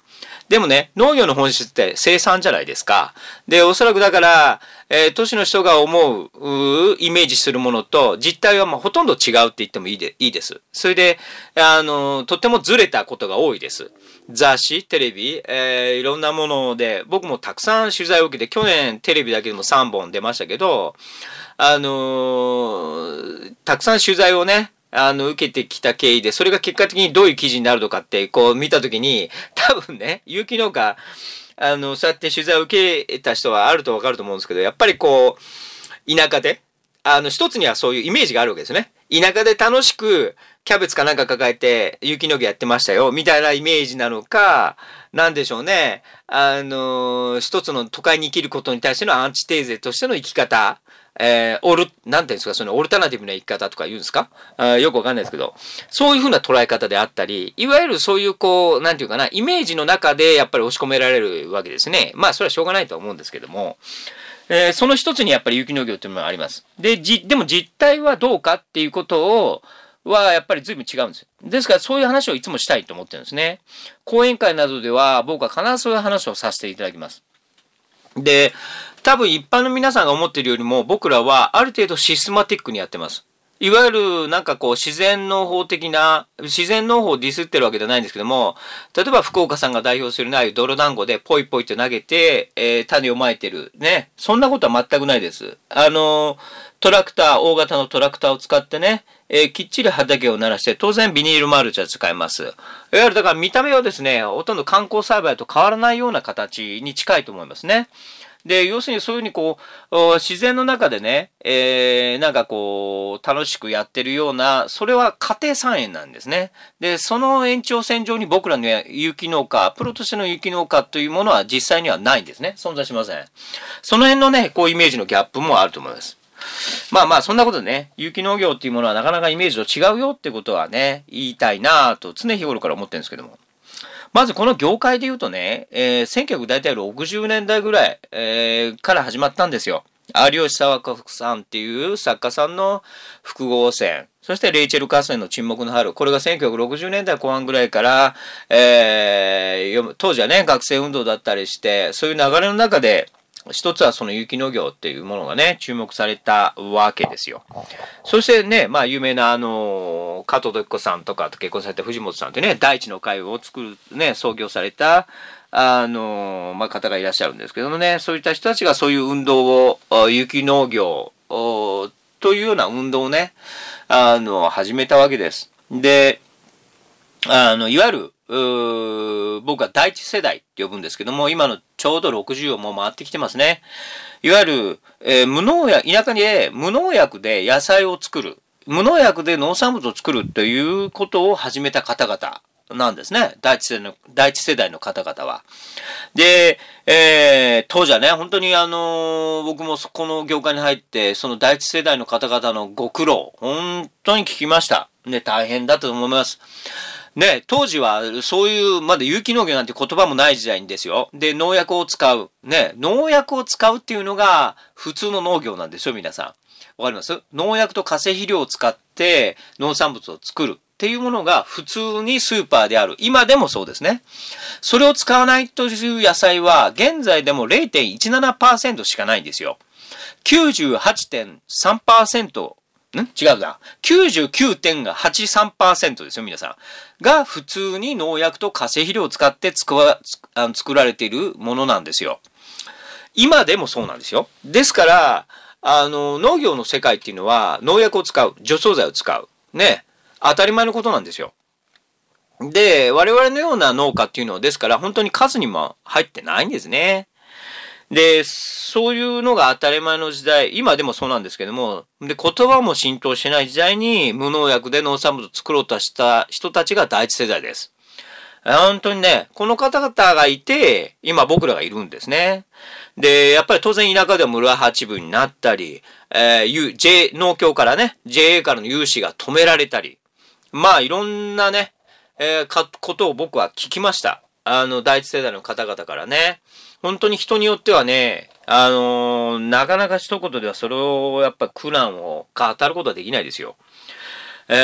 でもね、農業の本質って生産じゃないですか。で、おそらくだから、えー、都市の人が思うイメージするものと実態はまほとんど違うって言ってもいいでいいです。それで、あの、とてもずれたことが多いです。雑誌、テレビ、えー、いろんなもので、僕もたくさん取材を受けて、去年テレビだけでも3本出ましたけど、あのー、たくさん取材をね、あの、受けてきた経緯で、それが結果的にどういう記事になるのかって、こう見たときに、多分ね、有機農家、あの、そうやって取材を受けた人はあるとわかると思うんですけど、やっぱりこう、田舎で、あの、一つにはそういうイメージがあるわけですね。田舎で楽しく、キャベツかなんか抱えて、有機農業やってましたよ、みたいなイメージなのか、なんでしょうね。あの、一つの都会に生きることに対してのアンチテーゼとしての生き方。えー、オル、なんていうんですか、そのオルタナティブな生き方とか言うんですか？あよくわかんないですけど、そういうふうな捉え方であったり、いわゆるそういうこう、なんていうかな、イメージの中でやっぱり押し込められるわけですね。まあ、それはしょうがないと思うんですけども、えー、その一つにやっぱり有機農業っていうのもあります。で、じ、でも実態はどうかっていうことを、はやっぱり随分違うんですよ。ですからそういう話をいつもしたいと思ってるんですね。講演会などでは僕は必ずそういう話をさせていただきます。で、多分一般の皆さんが思ってるよりも僕らはある程度システマティックにやってます。いわゆるなんかこう自然農法的な、自然農法をディスってるわけじゃないんですけども、例えば福岡さんが代表するない泥団子でポイポイって投げて、えー、種をまいてる。ね。そんなことは全くないです。あの、トラクター、大型のトラクターを使ってね、えー、きっちり畑を鳴らして、当然ビニールマルチは使えます。いわゆるだから見た目はですね、ほとんど観光栽培と変わらないような形に近いと思いますね。で、要するにそういうふうにこう、自然の中でね、えー、なんかこう、楽しくやってるような、それは家庭菜園なんですね。で、その延長線上に僕らの有機農家、プロとしての有機農家というものは実際にはないんですね。存在しません。その辺のね、こうイメージのギャップもあると思います。まあまあ、そんなことでね、有機農業っていうものはなかなかイメージと違うよってことはね、言いたいなと常日頃から思ってるんですけども。まずこの業界で言うとね、えー、1960年代ぐらい、えー、から始まったんですよ。有吉沢子さんっていう作家さんの複合汚染。そしてレイチェル・カスネの沈黙の春。これが1960年代後半ぐらいから、えー、当時はね、学生運動だったりして、そういう流れの中で、一つはその有機農業っていうものがね、注目されたわけですよ。そしてね、まあ有名なあの、加藤時子さんとかと結婚された藤本さんってね、第一の会を作る、ね、創業された、あの、まあ方がいらっしゃるんですけどもね、そういった人たちがそういう運動を、有機農業というような運動をね、あの、始めたわけです。で、あの、いわゆる、僕は第一世代って呼ぶんですけども、今のちょうど60をもう回ってきてますね。いわゆる、えー、無農薬、田舎で無農薬で野菜を作る、無農薬で農産物を作るということを始めた方々なんですね。第一世代の、第一世代の方々は。で、えー、当時はね、本当にあのー、僕もこの業界に入って、その第一世代の方々のご苦労、本当に聞きました。ね、大変だと思います。ね、当時はそういうまだ有機農業なんて言葉もない時代にですよ。で、農薬を使う。ね、農薬を使うっていうのが普通の農業なんですよ、皆さん。わかります？農薬と化成肥料を使って農産物を作るっていうものが普通にスーパーである。今でもそうですね。それを使わないという野菜は現在でも0.17%しかないんですよ。98.3%ん？違うな。99.83%ですよ、皆さん。が普通に農薬と化成肥料を使って作られているものなんですよ。今でもそうなんですよ。ですから、あの、農業の世界っていうのは農薬を使う、除草剤を使う。ね。当たり前のことなんですよ。で、我々のような農家っていうのは、ですから本当に数にも入ってないんですね。で、そういうのが当たり前の時代、今でもそうなんですけども、で、言葉も浸透してない時代に無農薬で農産物を作ろうとした人たちが第一世代です。本当にね、この方々がいて、今僕らがいるんですね。で、やっぱり当然田舎では村八分になったり、えー、J、農協からね、JA からの融資が止められたり、まあいろんなね、えー、か、ことを僕は聞きました。あの、第一世代の方々からね。本当に人によってはね、あのー、なかなか一言ではそれをやっぱ苦難を語ることはできないですよ。え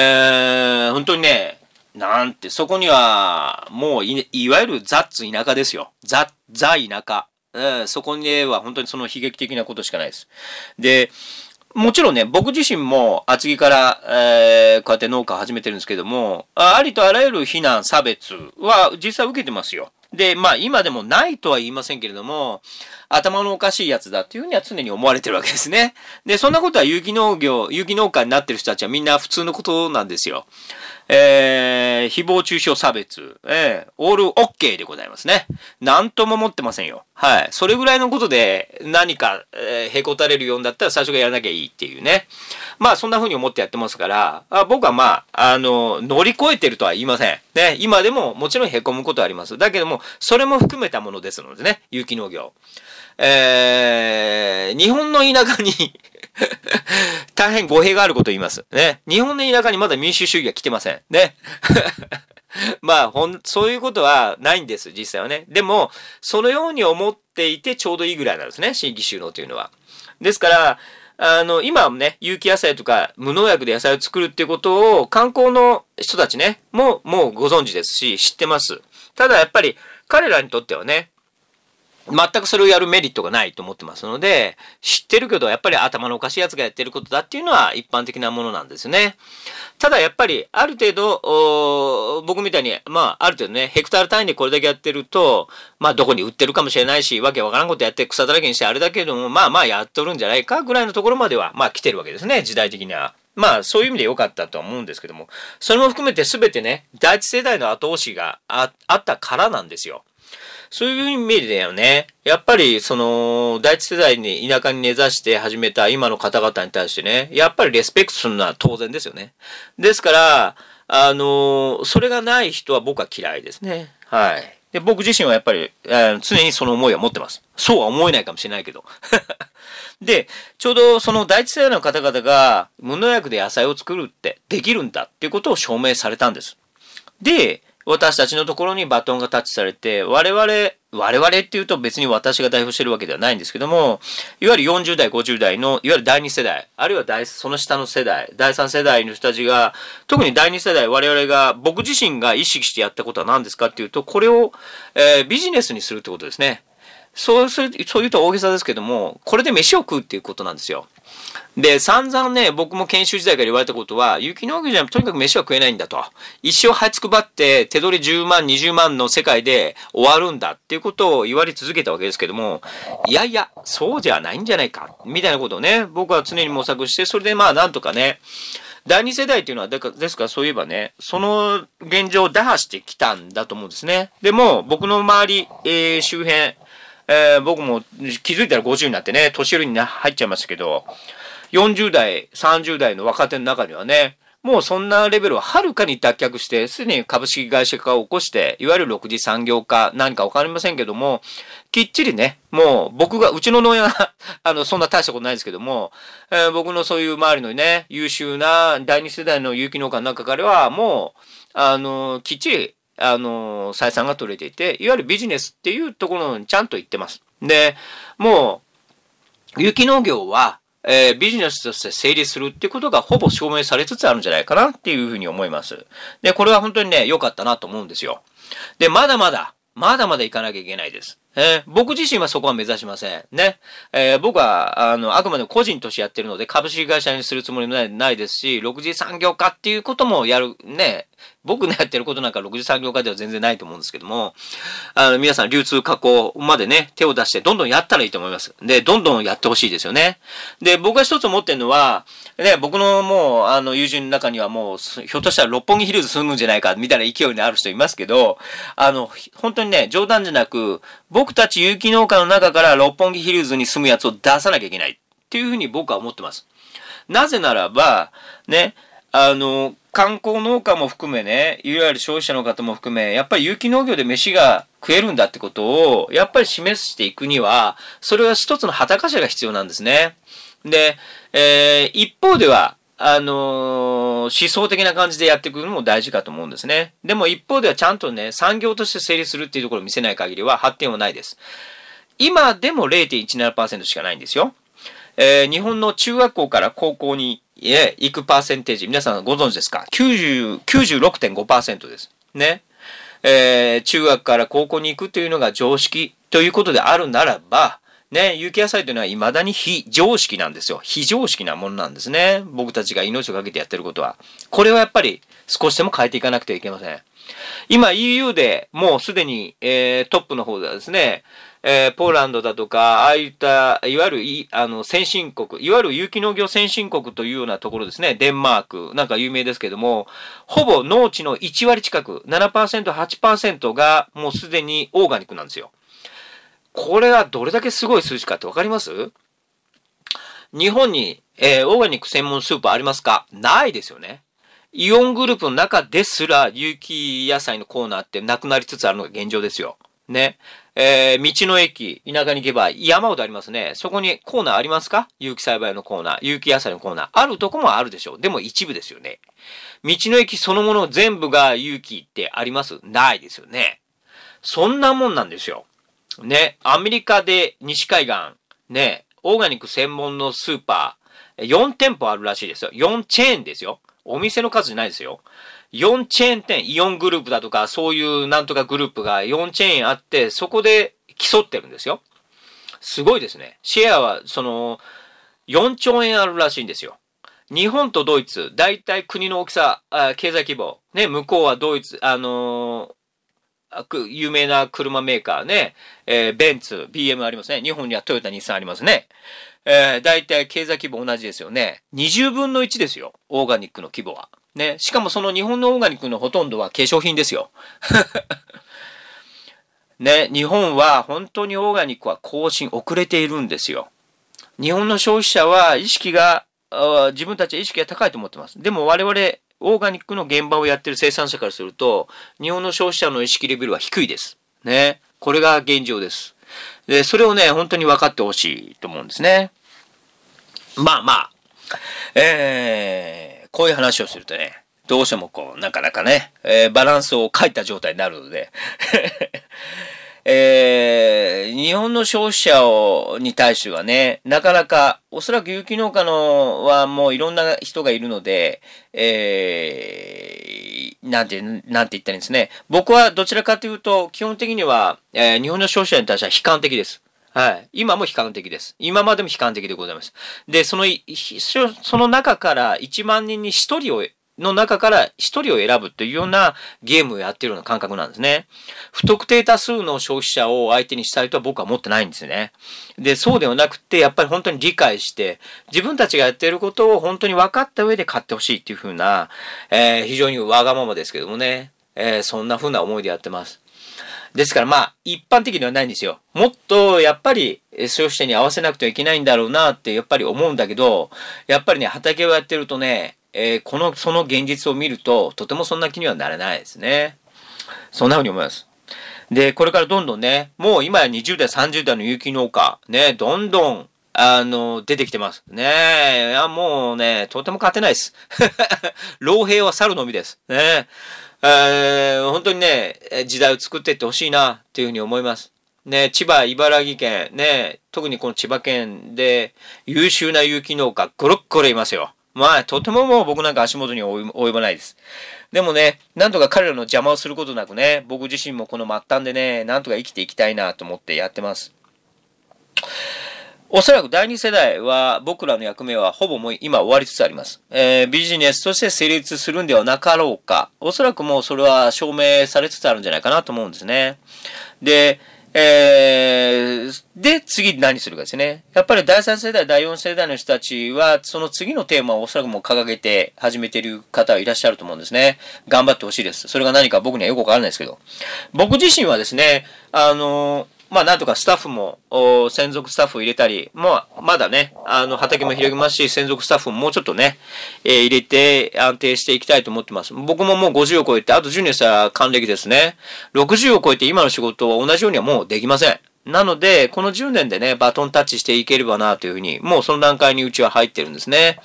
ー、本当にね、なんて、そこには、もうい、いわゆるザッツ田舎ですよ。ザ、ザ田舎。うん、そこには本当にその悲劇的なことしかないです。で、もちろんね、僕自身も厚木から、えー、こうやって農家を始めてるんですけども、ありとあらゆる非難、差別は実際受けてますよ。で、まあ今でもないとは言いませんけれども、頭のおかしいやつだっていうふうには常に思われてるわけですね。で、そんなことは有機農業、有機農家になってる人たちはみんな普通のことなんですよ。えー、誹謗中傷差別、えー、オールオッケーでございますね。なんとも思ってませんよ。はい。それぐらいのことで何か、えー、へこたれるようだったら最初からやらなきゃいいっていうね。まあそんな風に思ってやってますから、あ僕はまあ、あの、乗り越えてるとは言いません。ね。今でももちろんへこむことはあります。だけども、それも含めたものですのでね、有機農業。えー、日本の田舎に *laughs* 大変語弊があることを言います。ね。日本の田舎にまだ民主主義が来てません。ね。*laughs* まあ、ほん、そういうことはないんです、実際はね。でも、そのように思っていてちょうどいいぐらいなんですね、新規収納というのは。ですから、あの、今ね、有機野菜とか無農薬で野菜を作るっていうことを観光の人たちね、もうもうご存知ですし、知ってます。ただやっぱり彼らにとってはね、全くそれをやるメリットがないと思ってますので、知ってるけど、やっぱり頭のおかしいやつがやってることだっていうのは一般的なものなんですね。ただやっぱり、ある程度、僕みたいに、まあ、ある程度ね、ヘクタール単位でこれだけやってると、まあ、どこに売ってるかもしれないし、わけわからんことやって草だらけにしてあれだけども、まあまあやっとるんじゃないかぐらいのところまでは、まあ来てるわけですね、時代的には。まあ、そういう意味で良かったとは思うんですけども、それも含めて全てね、第一世代の後押しがあったからなんですよ。そういう意味でよね、やっぱりその、第一世代に田舎に根ざして始めた今の方々に対してね、やっぱりレスペクトするのは当然ですよね。ですから、あの、それがない人は僕は嫌いですね。はい。で、僕自身はやっぱり、えー、常にその思いは持ってます。そうは思えないかもしれないけど。*laughs* で、ちょうどその第一世代の方々が無農薬で野菜を作るってできるんだっていうことを証明されたんです。で、私たちのところにバトンがタッチされて、我々、我々っていうと別に私が代表してるわけではないんですけども、いわゆる40代、50代の、いわゆる第2世代、あるいは第その下の世代、第3世代の人たちが、特に第2世代、我々が、僕自身が意識してやったことは何ですかっていうと、これを、えー、ビジネスにするってことですね。そうする、そう言うと大げさですけども、これで飯を食うっていうことなんですよ。で、散々ね、僕も研修時代から言われたことは、有機農業じゃとにかく飯は食えないんだと。一生這いつくばって手取り10万、20万の世界で終わるんだっていうことを言われ続けたわけですけども、いやいや、そうじゃないんじゃないか、みたいなことをね、僕は常に模索して、それでまあなんとかね、第二世代っていうのは、ですからそういえばね、その現状を打破してきたんだと思うんですね。でも、僕の周り、えー、周辺、えー、僕も気づいたら50になってね、年寄りに入っちゃいましたけど、40代、30代の若手の中にはね、もうそんなレベルははるかに脱却して、すでに株式会社化を起こして、いわゆる6次産業化、何かわかりませんけども、きっちりね、もう僕が、うちの農園は *laughs* あの、そんな大したことないですけども、えー、僕のそういう周りのね、優秀な第二世代の有機農家の中からは、もう、あの、きっちりあの、採算が取れていて、いわゆるビジネスっていうところにちゃんと言ってます。で、もう、有機農業は、えー、ビジネスとして成立するっていうことがほぼ証明されつつあるんじゃないかなっていうふうに思います。で、これは本当にね、良かったなと思うんですよ。で、まだまだ、まだまだ行かなきゃいけないです。えー、僕自身はそこは目指しません。ね。えー、僕は、あの、あくまで個人としてやってるので、株式会社にするつもりもないですし、6次産業化っていうこともやる、ね、僕のやってることなんか6次産業化では全然ないと思うんですけども、あの、皆さん流通加工までね、手を出してどんどんやったらいいと思います。で、どんどんやってほしいですよね。で、僕が一つ思ってるのは、ね、僕のもう、あの、友人の中にはもう、ひょっとしたら六本木ヒルズ住むんじゃないか、みたいな勢いのある人いますけど、あの、本当にね、冗談じゃなく、僕たち有機農家の中から六本木ヒルズに住むやつを出さなきゃいけない。っていうふうに僕は思ってます。なぜならば、ね、あの、観光農家も含めね、いわゆる消費者の方も含め、やっぱり有機農業で飯が食えるんだってことを、やっぱり示していくには、それは一つの旗頭が必要なんですね。で、えー、一方では、あのー、思想的な感じでやっていくのも大事かと思うんですね。でも一方ではちゃんとね、産業として成立するっていうところを見せない限りは発展はないです。今でも0.17%しかないんですよ。えー、日本の中学校から高校に行くパーセンテージ、皆さんご存知ですか ?90、96.5%です。ね。えー、中学から高校に行くというのが常識ということであるならば、ね、有機野菜というのは未だに非常識なんですよ。非常識なものなんですね。僕たちが命を懸けてやってることは。これはやっぱり少しでも変えていかなくてはいけません。今 EU でもうすでに、えー、トップの方ではですね、えー、ポーランドだとか、ああいった、いわゆるい、あの、先進国、いわゆる有機農業先進国というようなところですね、デンマーク、なんか有名ですけども、ほぼ農地の1割近く、7%、8%がもうすでにオーガニックなんですよ。これはどれだけすごい数字かってわかります？日本に、えー、オーガニック専門スーパーありますか？ないですよね。イオングループの中ですら有機野菜のコーナーってなくなりつつあるのが現状ですよ。ね。えー、道の駅、田舎に行けば山ほどありますね。そこにコーナーありますか？有機栽培のコーナー、有機野菜のコーナー。あるとこもあるでしょう。でも一部ですよね。道の駅そのもの全部が有機ってあります？ないですよね。そんなもんなんですよ。ね。アメリカで西海岸、ね。オーガニック専門のスーパー、4店舗あるらしいですよ。4チェーンですよ。お店の数じゃないですよ。4チェーン店、イオングループだとか、そういうなんとかグループが4チェーンあって、そこで競ってるんですよ。すごいですね。シェアは、その、4兆円あるらしいんですよ。日本とドイツ、大体国の大きさ、経済規模、ね、向こうはドイツ、あのー、有名な車メーカーね、えー、ベンツ、BM ありますね。日本にはトヨタ、日産ありますね。えー、大体経済規模同じですよね。20分の1ですよ。オーガニックの規模は。ね。しかもその日本のオーガニックのほとんどは化粧品ですよ。*laughs* ね。日本は本当にオーガニックは更新遅れているんですよ。日本の消費者は意識が、自分たちは意識が高いと思ってます。でも我々、オーガニックの現場をやってる生産者からすると、日本の消費者の意識レベルは低いです。ね。これが現状です。で、それをね、本当に分かってほしいと思うんですね。まあまあ、えー、こういう話をするとね、どうしてもこう、なかなかね、えー、バランスを欠いた状態になるので *laughs* えー、日本の消費者をに対してはね、なかなか、おそらく有機農家のはもういろんな人がいるので、えー、なんて、なんて言ったらいいんですね。僕はどちらかというと、基本的には、えー、日本の消費者に対しては悲観的です。はい。今も悲観的です。今までも悲観的でございます。で、その、その中から1万人に1人を、の中から1人を選ぶというようなゲームをやってるような感覚なんですね。不特定多数の消費者を相手にしたいとは僕は思ってないんですね。で、そうではなくて、やっぱり本当に理解して、自分たちがやっていることを本当に分かった上で買ってほしいっていうふうな、えー、非常にわがままですけどもね、えー、そんなふうな思いでやってます。ですからまあ、一般的ではないんですよ。もっと、やっぱり、消費者に合わせなくてはいけないんだろうなって、やっぱり思うんだけど、やっぱりね、畑をやってるとね、えー、この、その現実を見ると、とてもそんな気にはなれないですね。そんな風に思います。で、これからどんどんね、もう今や20代、30代の有機農家、ね、どんどん、あの、出てきてます。ねえ、いや、もうね、とても勝てないです。*laughs* 老兵は猿のみです。ねええー、本当にね、時代を作っていってほしいな、っていうふうに思います。ね、千葉、茨城県、ね、特にこの千葉県で優秀な有機農家、ゴロッゴロいますよ。まあ、とてももう僕なんか足元に及ばないです。でもね、なんとか彼らの邪魔をすることなくね、僕自身もこの末端でね、なんとか生きていきたいなと思ってやってます。おそらく第二世代は僕らの役目はほぼもう今終わりつつあります。えー、ビジネスとして成立するんではなかろうか。おそらくもうそれは証明されつつあるんじゃないかなと思うんですね。で、えー、で、次何するかですね。やっぱり第3世代、第4世代の人たちは、その次のテーマをおそらくもう掲げて始めている方はいらっしゃると思うんですね。頑張ってほしいです。それが何か僕にはよくわからないですけど。僕自身はですね、あのまあ、なんとかスタッフも、専属スタッフを入れたり、まあ、まだね、あの、畑も広げますし、専属スタッフももうちょっとね、えー、入れて安定していきたいと思ってます。僕ももう50を超えて、あと10年したら還暦ですね。60を超えて今の仕事は同じようにはもうできません。なので、この10年でね、バトンタッチしていければなというふうに、もうその段階にうちは入ってるんですね。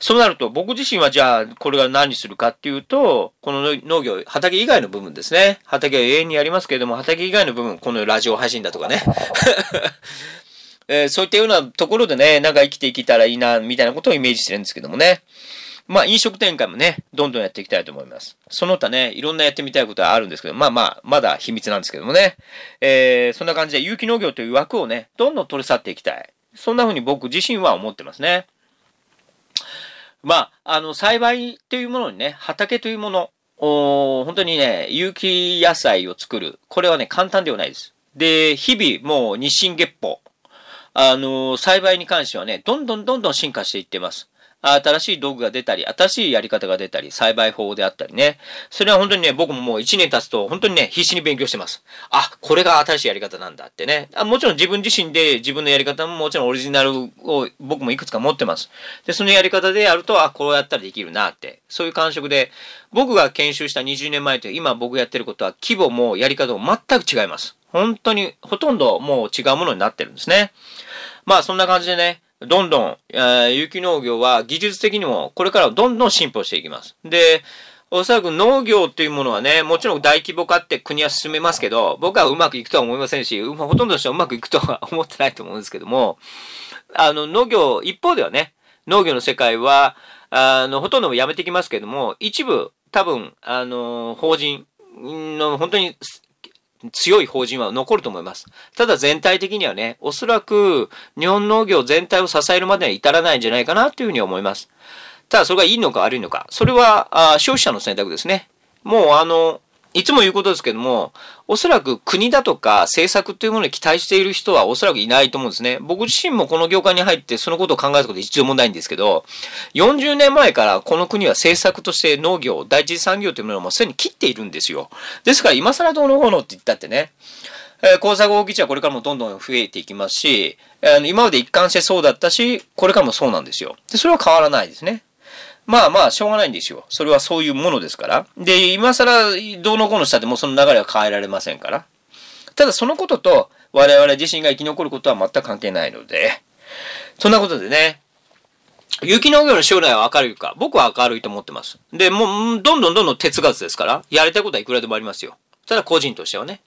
そうなると、僕自身はじゃあ、これが何するかっていうと、この農業、畑以外の部分ですね。畑は永遠にやりますけれども、畑以外の部分、このラジオ配信だとかね。*laughs* えー、そういったようなところでね、なんか生きていけたらいいな、みたいなことをイメージしてるんですけどもね。まあ、飲食展開もね、どんどんやっていきたいと思います。その他ね、いろんなやってみたいことはあるんですけど、まあまあ、まだ秘密なんですけどもね。えー、そんな感じで有機農業という枠をね、どんどん取り去っていきたい。そんな風に僕自身は思ってますね。まあ、あの、栽培っていうものにね、畑というもの、お本当にね、有機野菜を作る。これはね、簡単ではないです。で、日々もう日進月歩。あの、栽培に関してはね、どんどんどんどん進化していってます。新しい道具が出たり、新しいやり方が出たり、栽培法であったりね。それは本当にね、僕ももう1年経つと、本当にね、必死に勉強してます。あ、これが新しいやり方なんだってね。あもちろん自分自身で自分のやり方ももちろんオリジナルを僕もいくつか持ってます。で、そのやり方でやると、あ、こうやったらできるなって。そういう感触で、僕が研修した20年前と今僕やってることは規模もやり方も全く違います。本当にほとんどもう違うものになってるんですね。まあそんな感じでね、どんどん、えー、有機農業は技術的にもこれからどんどん進歩していきます。で、おそらく農業っていうものはね、もちろん大規模化って国は進めますけど、僕はうまくいくとは思いませんし、ほとんどの人はうまくいくとは思ってないと思うんですけども、あの、農業、一方ではね、農業の世界は、あの、ほとんどやめてきますけども、一部、多分、あの、法人の本当に強い法人は残ると思います。ただ全体的にはね、おそらく日本農業全体を支えるまでに至らないんじゃないかなというふうに思います。ただそれがいいのか悪いのか、それはあ消費者の選択ですね。もうあの、いつも言うことですけども、おそらく国だとか政策というものに期待している人はおそらくいないと思うんですね。僕自身もこの業界に入ってそのことを考えたこと一度もないんですけど、40年前からこの国は政策として農業、第一次産業というものをもうすでに切っているんですよ。ですから今更どうのこうのって言ったってね、えー、工作放棄地はこれからもどんどん増えていきますし、えー、今まで一貫してそうだったし、これからもそうなんですよ。で、それは変わらないですね。まあまあ、しょうがないんですよ。それはそういうものですから。で、今更、どうのこうのしたってもうその流れは変えられませんから。ただ、そのことと、我々自身が生き残ることは全く関係ないので、そんなことでね、雪農業の将来は明るいか僕は明るいと思ってます。で、もう、どんどんどんどん鉄ガスですから、やりたいことはいくらでもありますよ。ただ、個人としてはね。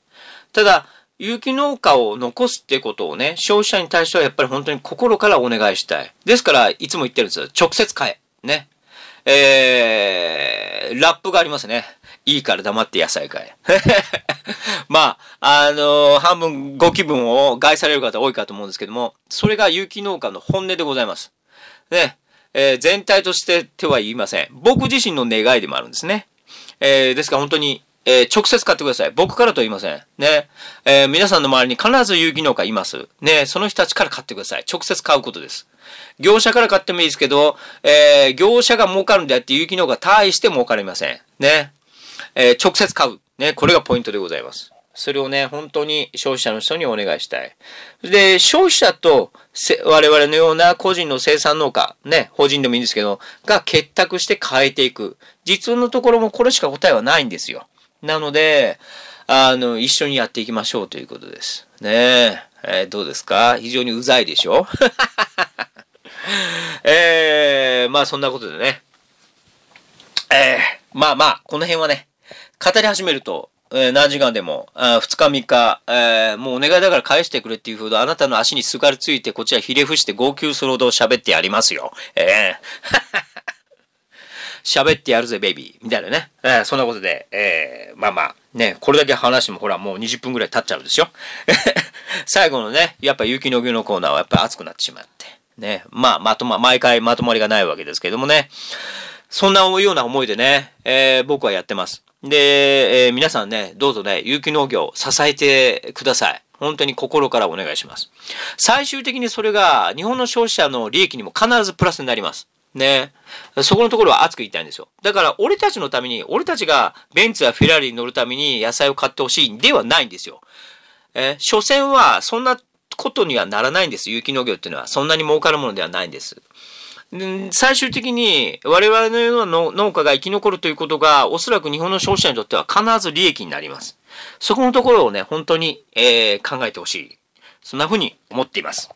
ただ、有機農家を残すってことをね、消費者に対してはやっぱり本当に心からお願いしたい。ですから、いつも言ってるんですよ。直接買え。ね。えー、ラップがありますね。いいから黙って野菜買え。*laughs* まあ、あのー、半分ご気分を害される方多いかと思うんですけども、それが有機農家の本音でございます。ね、えー、全体として手は言いません。僕自身の願いでもあるんですね。えー、ですから本当に、えー、直接買ってください。僕からと言いません。ね。え、皆さんの周りに必ず有機農家います。ね。その人たちから買ってください。直接買うことです。業者から買ってもいいですけど、えー、業者が儲かるんであって有機農家大して儲かりません。ね。えー、直接買う。ね。これがポイントでございます。それをね、本当に消費者の人にお願いしたい。で、消費者と我々のような個人の生産農家、ね、法人でもいいんですけど、が結託して変えていく。実のところもこれしか答えはないんですよ。なので、あの、一緒にやっていきましょうということです。ねえ、えー、どうですか？非常にうざいでしょ？*laughs* えー、まあそんなことでね。えー、まあまあ、この辺はね、語り始めると、えー、何時間でも、あ2日3日、えー、もうお願いだから返してくれっていうほど、あなたの足にすがりついて、こちらひれ伏して号泣するほど喋ってやりますよ。ええー、*laughs* 喋ってやるぜ、ベイビー。みたいなね。えー、そんなことで、えー、まあまあ、ね、これだけ話してもほら、もう20分くらい経っちゃうんですよ。*laughs* 最後のね、やっぱ有機農業のコーナーはやっぱ熱くなってしまって。ね、まあ、まとま、毎回まとまりがないわけですけどもね。そんなような思いでね、えー、僕はやってます。で、えー、皆さんね、どうぞね、有機農業支えてください。本当に心からお願いします。最終的にそれが日本の消費者の利益にも必ずプラスになります。ね。そこのところは熱く言いたいんですよ。だから、俺たちのために、俺たちがベンツやフェラーリに乗るために野菜を買ってほしいんではないんですよ。えー、所詮は、そんなことにはならないんです。有機農業っていうのは。そんなに儲かるものではないんです。最終的に我々のような農家が生き残るということがおそらく日本の消費者にとっては必ず利益になります。そこのところをね、本当に、えー、考えてほしい。そんな風に思っています。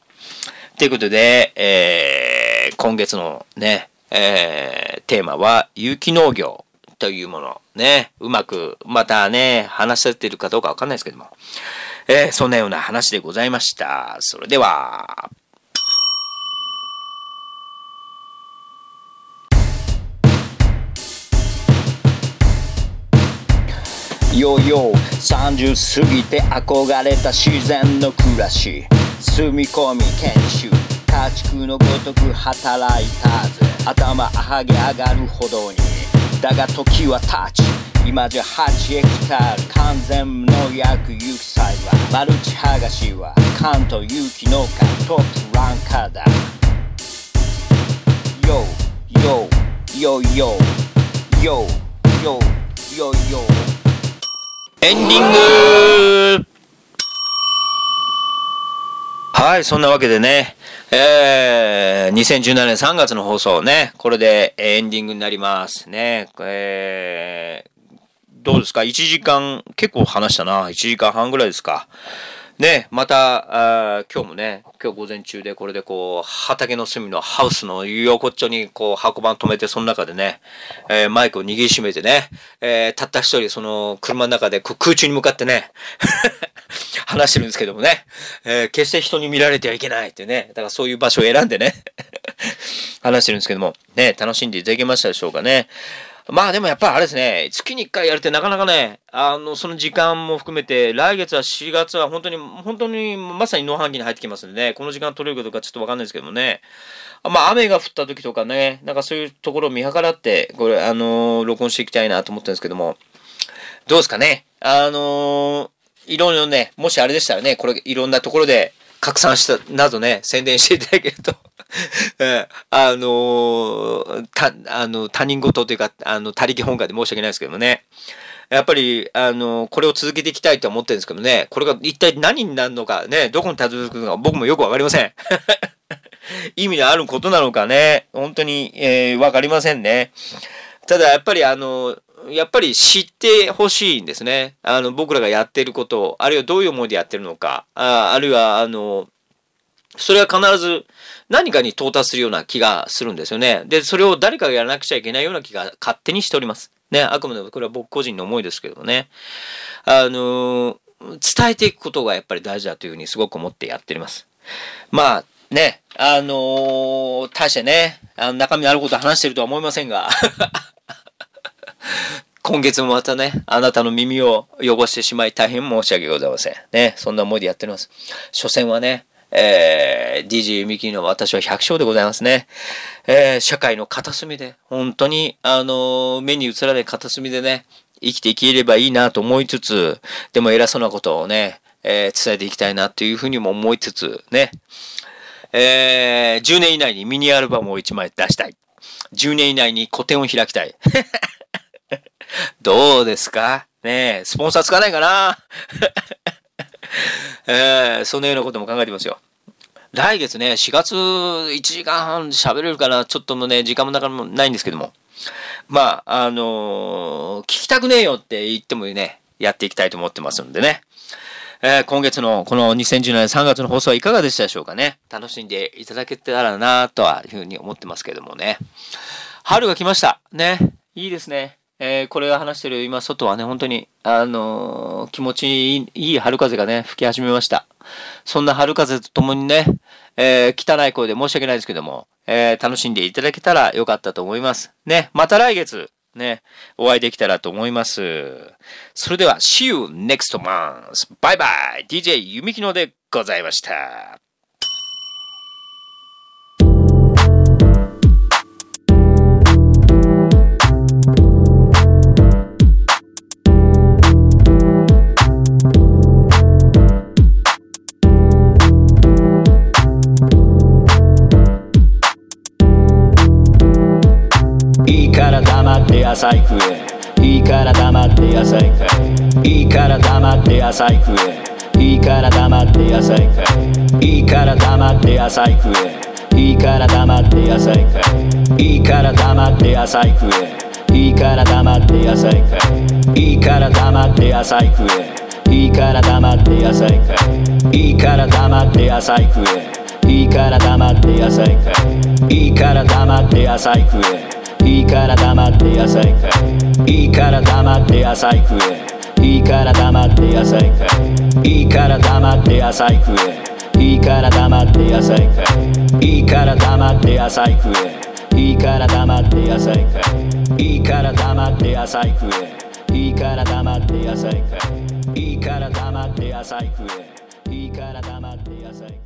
ということで、えー、今月のね、えー、テーマは有機農業というもの。ね、うまくまたね、話せてるかどうかわかんないですけども。えー、そんなような話でございました。それでは。よよ30過ぎて憧れた自然の暮らし。住み込み研修。家畜のごとく働いたぜ頭はげ上がるほどに。だが時は経ち。今じゃ8ヘクタール完全無農薬有機栽培マルチ剥がしは関東有機農家トップランカーだ。Yo よよよよよよエンディングはいそんなわけでね。えー、2017年3月の放送ね、これでエンディングになりますね。えー、どうですか ?1 時間、結構話したな。1時間半ぐらいですか。ね、また、あ今日もね、今日午前中でこれでこう、畑の隅のハウスの横っちょにこう、箱番止めて、その中でね、えー、マイクを握りしめてね、えー、たった一人その車の中で空中に向かってね、*laughs* 話してるんですけどもね、えー、決して人に見られてはいけないってね、だからそういう場所を選んでね *laughs* 話してるんですけども、ね、楽しんでいただけましたでしょうかね。まあでもやっぱりあれですね、月に1回やるってなかなかね、あの、その時間も含めて、来月は4月は本当に、本当にまさに農飯期に入ってきますんでね、この時間取れるかどうかちょっとわかんないですけどもね、まあ雨が降った時とかね、なんかそういうところを見計らって、これ、あのー、録音していきたいなと思ってるんですけども、どうですかね、あのー、いろいろね、もしあれでしたらね、これいろんなところで拡散した、などね、宣伝していただけるとあのー、た、あの、他人事というか、あの、他力本願で申し訳ないですけどもね。やっぱり、あの、これを続けていきたいと思ってるんですけどね、これが一体何になるのかね、どこにたどり着くのか僕もよくわかりません。*laughs* 意味のあることなのかね、本当に、えー、わかりませんね。ただ、やっぱりあの、やっぱり知ってほしいんですね。あの、僕らがやってること、あるいはどういう思いでやってるのか、ああるいは、あの、それは必ず何かに到達するような気がするんですよね。で、それを誰かがやらなくちゃいけないような気が勝手にしております。ね、あくまでもこれは僕個人の思いですけどね。あの伝えていくことがやっぱり大事だというふうにすごく思ってやっております。まあ、ね、あのー、大してね、あの中身のあること話してるとは思いませんが *laughs* 今月もまたね、あなたの耳を汚してしまい大変申し訳ございません。ね、そんな思いでやっております。所詮はね、えー、DJ ミキの私は百姓でございますね。えー、社会の片隅で、本当に、あのー、目に映らない片隅でね、生きていければいいなと思いつつ、でも偉そうなことをね、えー、伝えていきたいなというふうにも思いつつ、ね、えー、10年以内にミニアルバムを1枚出したい。10年以内に個展を開きたい。*laughs* どうですか？ね、スポンサーつかないかな？えー、そのようなことも考えてますよ。来月ね、4月1時間半喋れるかな、ちょっともね、時間もなかもないんですけども。まあ、あのー、聞きたくねえよって言ってもね、やっていきたいと思ってますんでね。えー、今月のこの2017年3月の放送はいかがでしたでしょうかね。楽しんでいただけたらなとはいうふうに思ってますけどもね。春が来ました。ね。いいですね。えー、これを話してる今、外はね、本当に、あのー、気持ちいいいい春風がね、吹き始めました。そんな春風とともにね、えー、汚い声で申し訳ないですけども、え楽しんでいただけたらよかったと思います。ね、また来月、ね、お会いできたらと思います。それでは、See you next month! バイバイ !DJ ゆみきのでございました。黙って野菜食えいいから黙って野菜買えいいから黙って野菜食えいいから黙って野菜買えいいから黙って野菜食えいいから黙って野菜買えいいから黙って野菜食えいいから黙って野菜買えいいから黙って野菜食えいいから黙って野菜買えいいから黙って野菜食えいいから黙って野菜買えいいから黙って野菜食えいいから黙って野菜買えい。いから黙って野菜食え。いいから黙って野菜買えい。いから黙って野菜食え。いいから黙って野菜買えい。いから黙って野菜食え。いいから黙って野菜買えい。いから黙って野菜食え。いいから黙って野菜買えい。いから黙って野菜食え。いいから黙って野菜買え